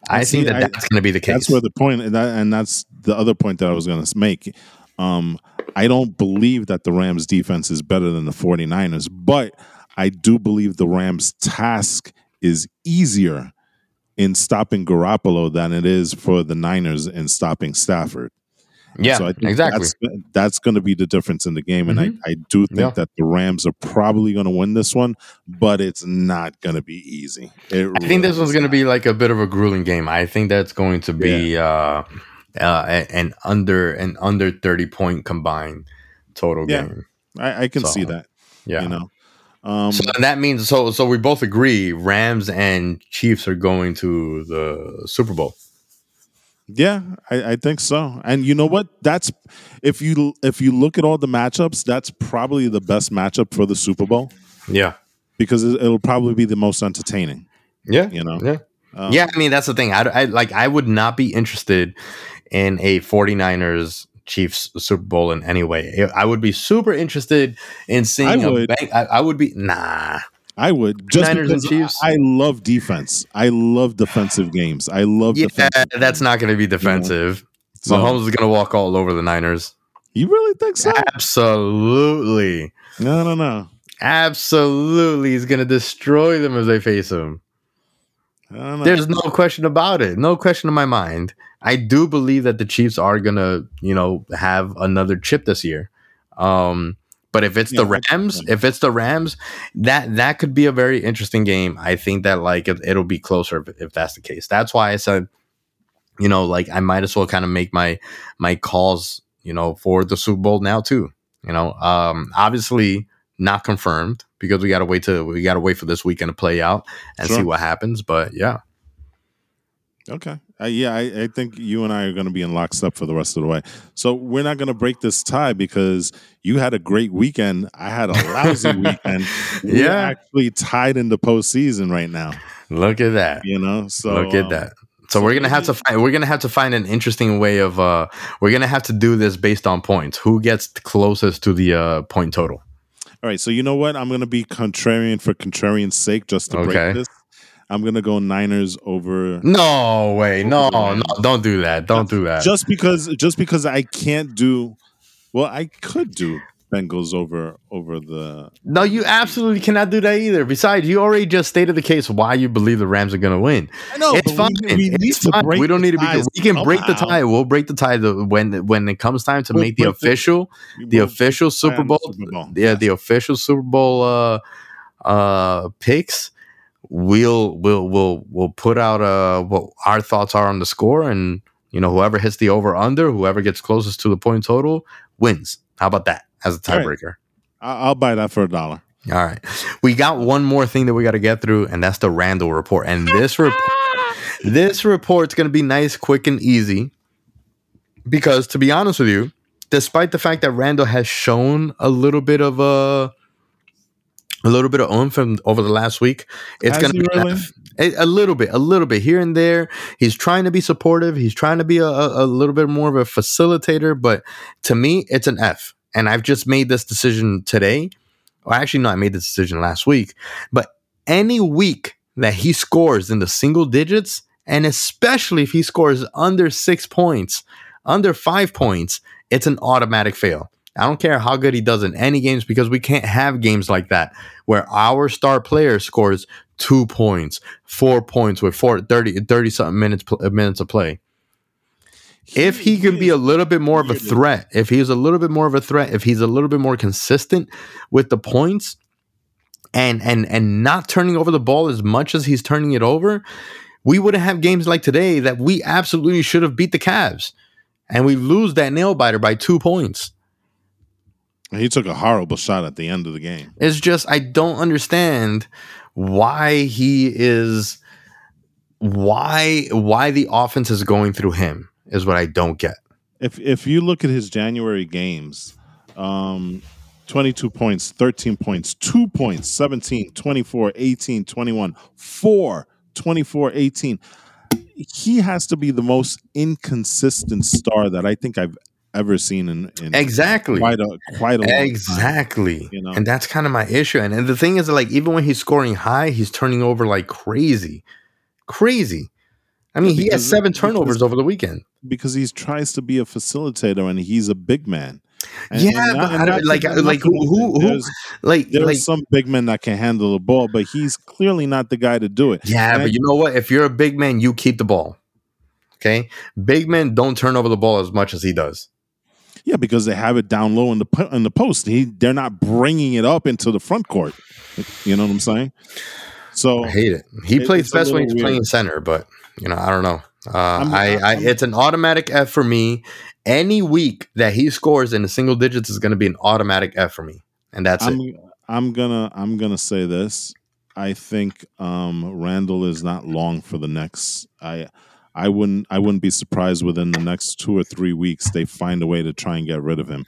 A: I
B: see,
A: think that
B: I-
A: that's going to be the case.
B: That's where the point, and, that, and that's the other point that I was going to make. Um, I don't believe that the Rams defense is better than the 49ers, but I do believe the Rams task is easier in stopping Garoppolo than it is for the Niners in stopping Stafford.
A: yeah,
B: So I think
A: exactly.
B: That's, that's going to be the difference in the game, and I, I do think
A: Yeah.
B: that the Rams are probably going to win this one, but it's not going to be easy. It
A: I think this one's going to be like a bit of a grueling game. I think that's going to be uh, uh, an under an under thirty point combined total
B: Yeah.
A: game.
B: I, I can see that.
A: Yeah.
B: You know, um,
A: so and that means so so we both agree Rams and Chiefs are going to the Super Bowl.
B: yeah, I, I think so. And you know what? That's if you if you look at all the matchups, that's probably the best matchup for the Super Bowl
A: Yeah.
B: because it, it'll probably be the most entertaining.
A: Yeah.
B: You know,
A: Yeah.
B: Um,
A: yeah, I mean that's the thing. I, I like I would not be interested in a 49ers Chiefs Super Bowl in any way. I would be super interested in seeing
B: I
A: a
B: would.
A: bank. I, I would be nah.
B: I would just
A: Niners and Chiefs?
B: I love defense. I love defensive games. I love
A: Yeah, that's not going to be defensive.
B: So-
A: Mahomes is going to walk all over the Niners.
B: You really think so?
A: Absolutely,
B: No, no, no.
A: absolutely. He's going to destroy them as they face him.
B: I don't know.
A: There's no question about it. No question in my mind. I do believe that the Chiefs are gonna, you know, have another chip this year. Um, but if it's the Rams, if it's the Rams, that that could be a very interesting game. I think that like it, it'll be closer if, if that's the case. That's why I said, you know, like I might as well kind of make my my calls, you know, for the Super Bowl now too. You know, um, obviously not confirmed because we got to wait to we got to wait for this weekend to play out and see what happens. But yeah.
B: Okay. Uh, yeah, I, I think you and I are going to be in lockstep for the rest of the way. So we're not going to break this tie because you had a great weekend. I had a lousy weekend. We're
A: Yeah.
B: actually tied in the postseason right now.
A: Look at that.
B: You know, so
A: Look at
B: um,
A: that. So,
B: so
A: we're gonna have to find we're gonna have to find an interesting way of uh we're gonna have to do this based on points. Who gets closest to the uh point total?
B: All right. So you know what? I'm going to be contrarian for contrarian's sake, just to
A: Okay.
B: break this. I'm going to go Niners over
A: No way. No,
B: Over the
A: no, don't do that. Don't do that.
B: just because just because I can't do. Well, I could do Bengals over over the.
A: No, you absolutely cannot do that either. Besides, you already just stated the case why you believe the Rams are going to win.
B: I know
A: it's fine.
B: We, we
A: it's fine. We don't need to be. We can break the tie. We'll break the tie the, when when it comes time to
B: We'll
A: make the
B: break the-
A: official the official Super Bowl.
B: Super Bowl.
A: Yeah, the official Super Bowl uh uh picks. We'll we'll we'll we'll put out uh what our thoughts are on the score, and you know whoever hits the over under, whoever gets closest to the point total wins. How about that as a tiebreaker?
B: I- I'll buy that for a dollar.
A: All right. We got one more thing that we got to get through, and that's the Randle report. And this report, this report's going to be nice, quick, and easy. Because to be honest with you, despite the fact that Randle has shown a little bit of a, a little bit of oomph in- over the last week, it's going to be an
B: really?
A: F. a, a little bit, a little bit here and there. He's trying to be supportive. He's trying to be a, a, a little bit more of a facilitator. But to me, it's an F. And I've just made this decision today. Well, actually, no, I made this decision last week. But any week that he scores in the single digits, and especially if he scores under six points, under five points, it's an automatic fail. I don't care how good he does in any games because we can't have games like that where our star player scores two points, four points with four, 30, 30 something minutes, minutes of play. If he can be a little bit more of a threat, if he's a little bit more of a threat, if he's a little bit more consistent with the points and and and not turning over the ball as much as he's turning it over, we wouldn't have games like today that we absolutely should have beat the Cavs. And we lose that nail biter by two points.
B: He took a horrible shot at the end of the game.
A: It's just I don't understand why he is why why the offense is going through him is what I don't get.
B: If if you look at his January games, um, 22 points, 13 points, 2 points, 17, 24, 18, 21, 4, 24, 18. He has to be the most inconsistent star that I think I've ever seen in, in
A: Exactly.
B: quite a quite a long time.
A: Exactly.
B: you know?
A: And that's kind of my issue. And, and the thing is, like, even when he's scoring high, he's turning over like crazy. Crazy. I mean, he has
B: Because-
A: seven
B: because-
A: turnovers over the weekend.
B: because he tries to be a facilitator and he's a big man.
A: Yeah,
B: not-
A: but I don't- like- like, who- who- who-
B: There's,
A: Like,
B: there's
A: like
B: some big men that can handle the ball, but he's clearly not the guy to do it.
A: yeah,
B: And
A: but you know what? If you're a big man, you keep the ball. Okay? Big men don't turn over the ball as much as he does.
B: Yeah, because they have it down low in the in the post. He they're not bringing it up into the front court. You know what I'm saying? So
A: I hate it. He
B: It-
A: plays best when he's
B: weird.
A: playing center, but you know, I don't know. Uh, I, I, it's an automatic F for me. Any week that he scores in the single digits is going to be an automatic F for me, and that's
B: I'm
A: it.
B: I'm gonna I'm gonna say this. I think um, Randle is not long for the Knicks. I I wouldn't I wouldn't be surprised within the next two or three weeks they find a way to try and get rid of him.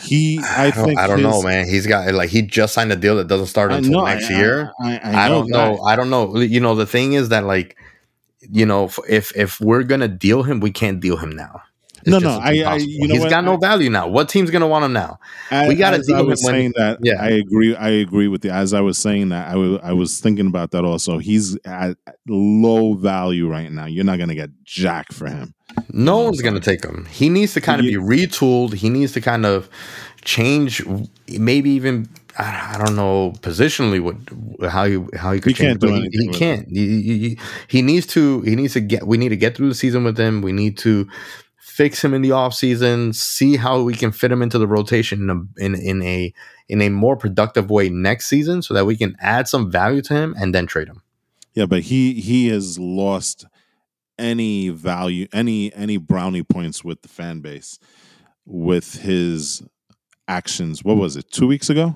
B: He I,
A: I don't,
B: think
A: I don't
B: his-
A: know, man. He's got like he just signed a deal that doesn't start until
B: know,
A: next
B: I-
A: year.
B: I, I,
A: I, don't
B: that.
A: know. I don't know. You know, the thing is that like, you know, if if we're gonna deal him, we can't deal him now. It's
B: No, no, I- I- you know
A: he's
B: what?
A: got no value now. What team's gonna want him now?
B: I-
A: We gotta deal
B: I
A: with
B: was
A: when-
B: saying that.
A: yeah.
B: I agree. I agree with you. As I was saying that, I was I was thinking about that also. He's at low value right now. You're not gonna get jack for him.
A: No one's to take him. He needs to kind of be retooled. He needs to kind of change, maybe even I I don't know positionally what how he how he could
B: He
A: change.
B: can't do
A: he,
B: anything
A: he
B: with
A: can't. He, he- he- he needs to. He needs to get. We need to get through the season with him. We need to fix him in the off season. See how we can fit him into the rotation in a, in in a in a more productive way next season, so that we can add some value to him and then trade him.
B: Yeah, but he he has lost any value, any any brownie points with the fan base with his actions. What was it? Two weeks ago?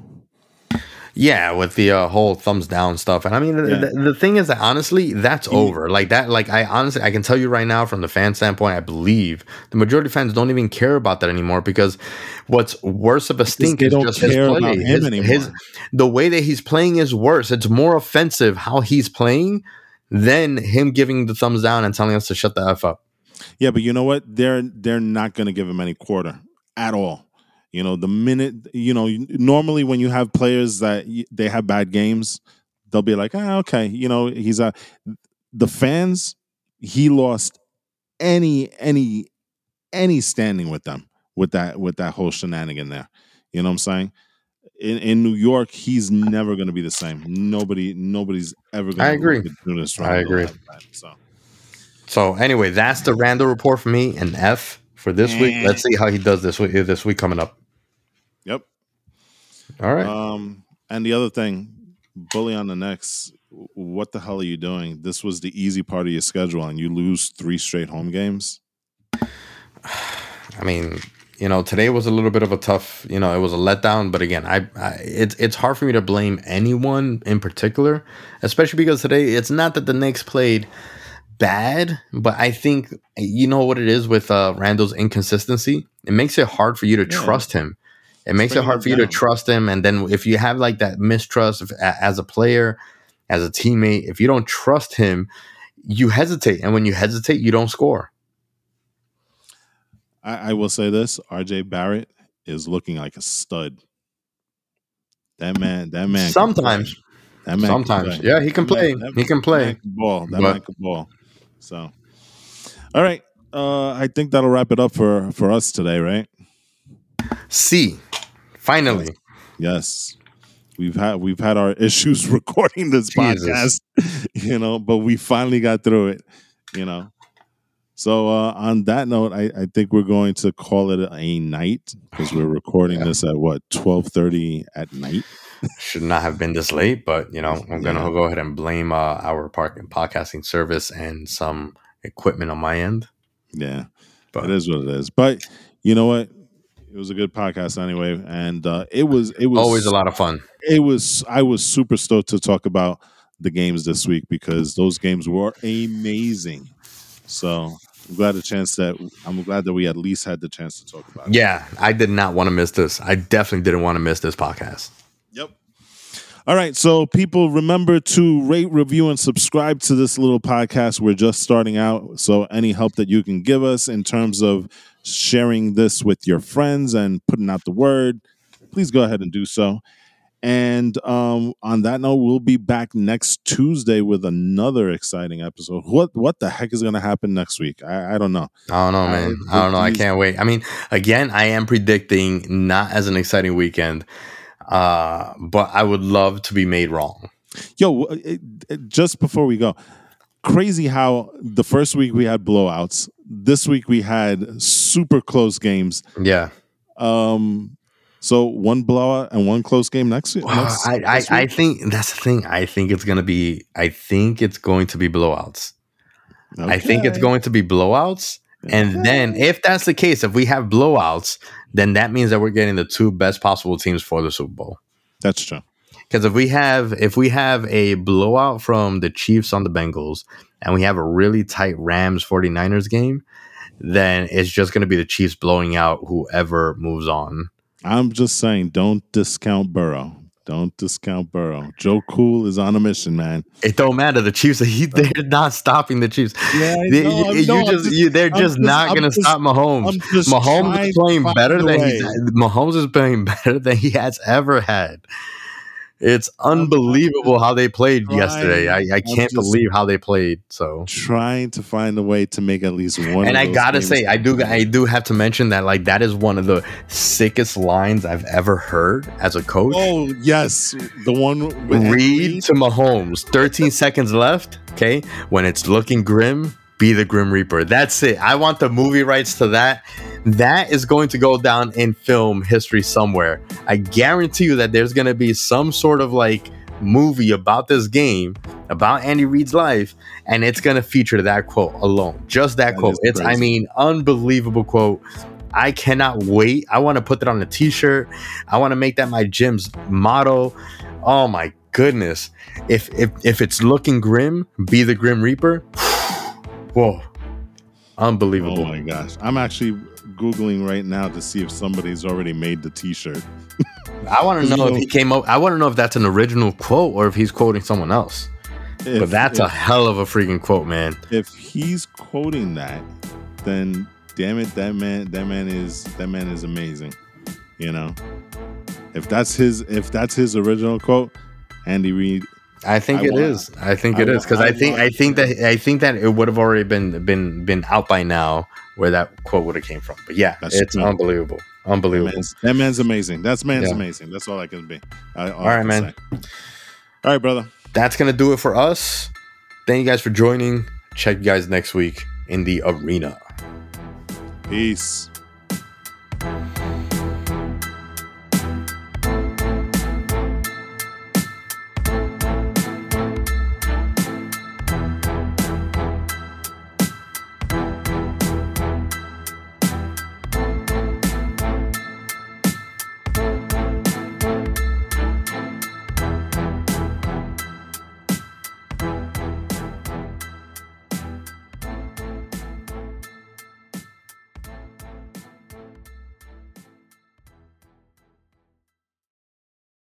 A: Yeah, with the uh, whole thumbs down stuff, and I mean, yeah. the, the, thing is that honestly, that's over. Like that, like I honestly, I can tell you right now, from the fan standpoint, I believe the majority of fans don't even care about that anymore because what's worse of a stink is just his play. His, his, the way that he's playing is worse. It's more offensive how he's playing than him giving the thumbs down and telling us to shut the f up.
B: Yeah, but you know what? They're they're not going to give him any quarter at all. You know, the minute you know, normally when you have players that they have bad games, they'll be like, ah, okay, you know, he's a. The fans, he lost any any any standing with them with that with that whole shenanigan there. You know what I'm saying? In, in New York, he's never going to be the same. Nobody, nobody's ever going to
A: I agree. Do this I agree. so, so anyway, that's the Randle report for me and F for this week. Let's see how he does this week. This week coming up. All right.
B: Um, and the other thing, bully on the Knicks. What the hell are you doing? This was the easy part of your schedule, and you lose three straight home games.
A: I mean, you know, today was a little bit of a tough. You know, it was a letdown. But again, I, I it's it's hard for me to blame anyone in particular, especially because today it's not that the Knicks played bad, but I think you know what it is with uh, Randle's inconsistency. It makes it hard for you to yeah. trust him. It makes it hard for you to trust him, and then if you have like that mistrust of, as a player, as a teammate, if you don't trust him, you hesitate, and when you hesitate, you don't score.
B: I, I will say this: R.J. Barrett is looking like a stud. That man, that man.
A: Sometimes, that man sometimes, yeah, he can that play. Man, he can play.
B: Can ball. That but, man can ball. So, all right. Uh, I think that'll wrap it up for for us today, right?
A: See, finally,
B: yes, we've had we've had our issues recording this Jesus. podcast, you know, but we finally got through it, you know. So uh, on that note, I, I think we're going to call it a night because we're recording yeah. this at what twelve thirty at night.
A: Should not have been this late, but you know I'm gonna yeah. go ahead and blame uh, our park podcasting service and some equipment on my end.
B: Yeah, but it is what it is. But you know what? It was a good podcast anyway, and uh, it was it was
A: always a lot of fun.
B: It was I was super stoked to talk about the games this week because those games were amazing. So I'm glad the chance that I'm glad that we at least had the chance to talk about
A: it. Yeah, I did not want to miss this. I definitely didn't want to miss this podcast.
B: Yep. All right, so people remember to rate, review, and subscribe to this little podcast. We're just starting out, so any help that you can give us in terms of sharing this with your friends and putting out the word, please go ahead and do so. And um, on that note, we'll be back next Tuesday with another exciting episode. What what the heck is going to happen next week? I, I, don't know.
A: I don't know, man. I, I don't know. I can't wait. I mean, again, I am predicting not as an exciting weekend, uh, but I would love to be made wrong.
B: Yo, just before we go, crazy how the first week we had blowouts. This week we had super close games.
A: Yeah.
B: Um, so one blowout and one close game next,
A: next I, I, I, think that's the thing. I think it's gonna be. I think it's going to be blowouts. Okay. I think it's going to be blowouts. And then, if that's the case, if we have blowouts, then that means that we're getting the two best possible teams for the Super Bowl.
B: That's true.
A: Because if we have if we have a blowout from the Chiefs on the Bengals and we have a really tight Rams 49ers game, then it's just going to be the Chiefs blowing out whoever moves on.
B: I'm just saying, don't discount Burrow. Don't discount Burrow. Joe Cool is on a mission, man.
A: It don't matter. The Chiefs, he, uh, they're not stopping the Chiefs. Yeah, they, know, you, no, just, just, you, they're just, just not going to stop Mahomes. Mahomes is playing better than he, Mahomes is playing better than he has ever had. It's unbelievable how they played trying, yesterday. I, I can't believe how they played. So
B: trying to find a way to make at least one.
A: And I gotta say, I do I do have to mention that like that is one of the sickest lines I've ever heard as a coach.
B: Oh yes, the one
A: read to Mahomes. Thirteen seconds left. Okay, when it's looking grim, be the Grim Reaper. That's it. I want the movie rights to that. That is going to go down in film history somewhere. I guarantee you that there's going to be some sort of like movie about this game, about Andy Reid's life, and it's going to feature that quote alone. Just that, that quote. It's, I mean, unbelievable quote. I cannot wait. I want to put that on a t shirt. I want to make that my gym's motto. Oh my goodness. If if if it's looking grim, be the Grim Reaper. Whoa. Unbelievable.
B: Oh my gosh. I'm actually Googling right now to see if somebody's already made the t shirt.
A: I want to know if he came up. I want to know if that's an original quote or if he's quoting someone else. If, but that's if, a hell of a freaking quote, man.
B: If he's quoting that, then damn it, that man, that man is that man is amazing. You know, if that's his, if that's his original quote, Andy Reid.
A: I think I it want, is. I think I it is because I, I, think I think that I think that it would have already been been been out by now where that quote would have came from. But yeah, that's it's true. unbelievable, unbelievable.
B: That man's, that man's, amazing. That's man's yeah. amazing. That's all I can be.
A: all right, man.
B: Say. All right, brother.
A: That's gonna do it for us. Thank you guys for joining. Check you guys next week in the arena.
B: Peace.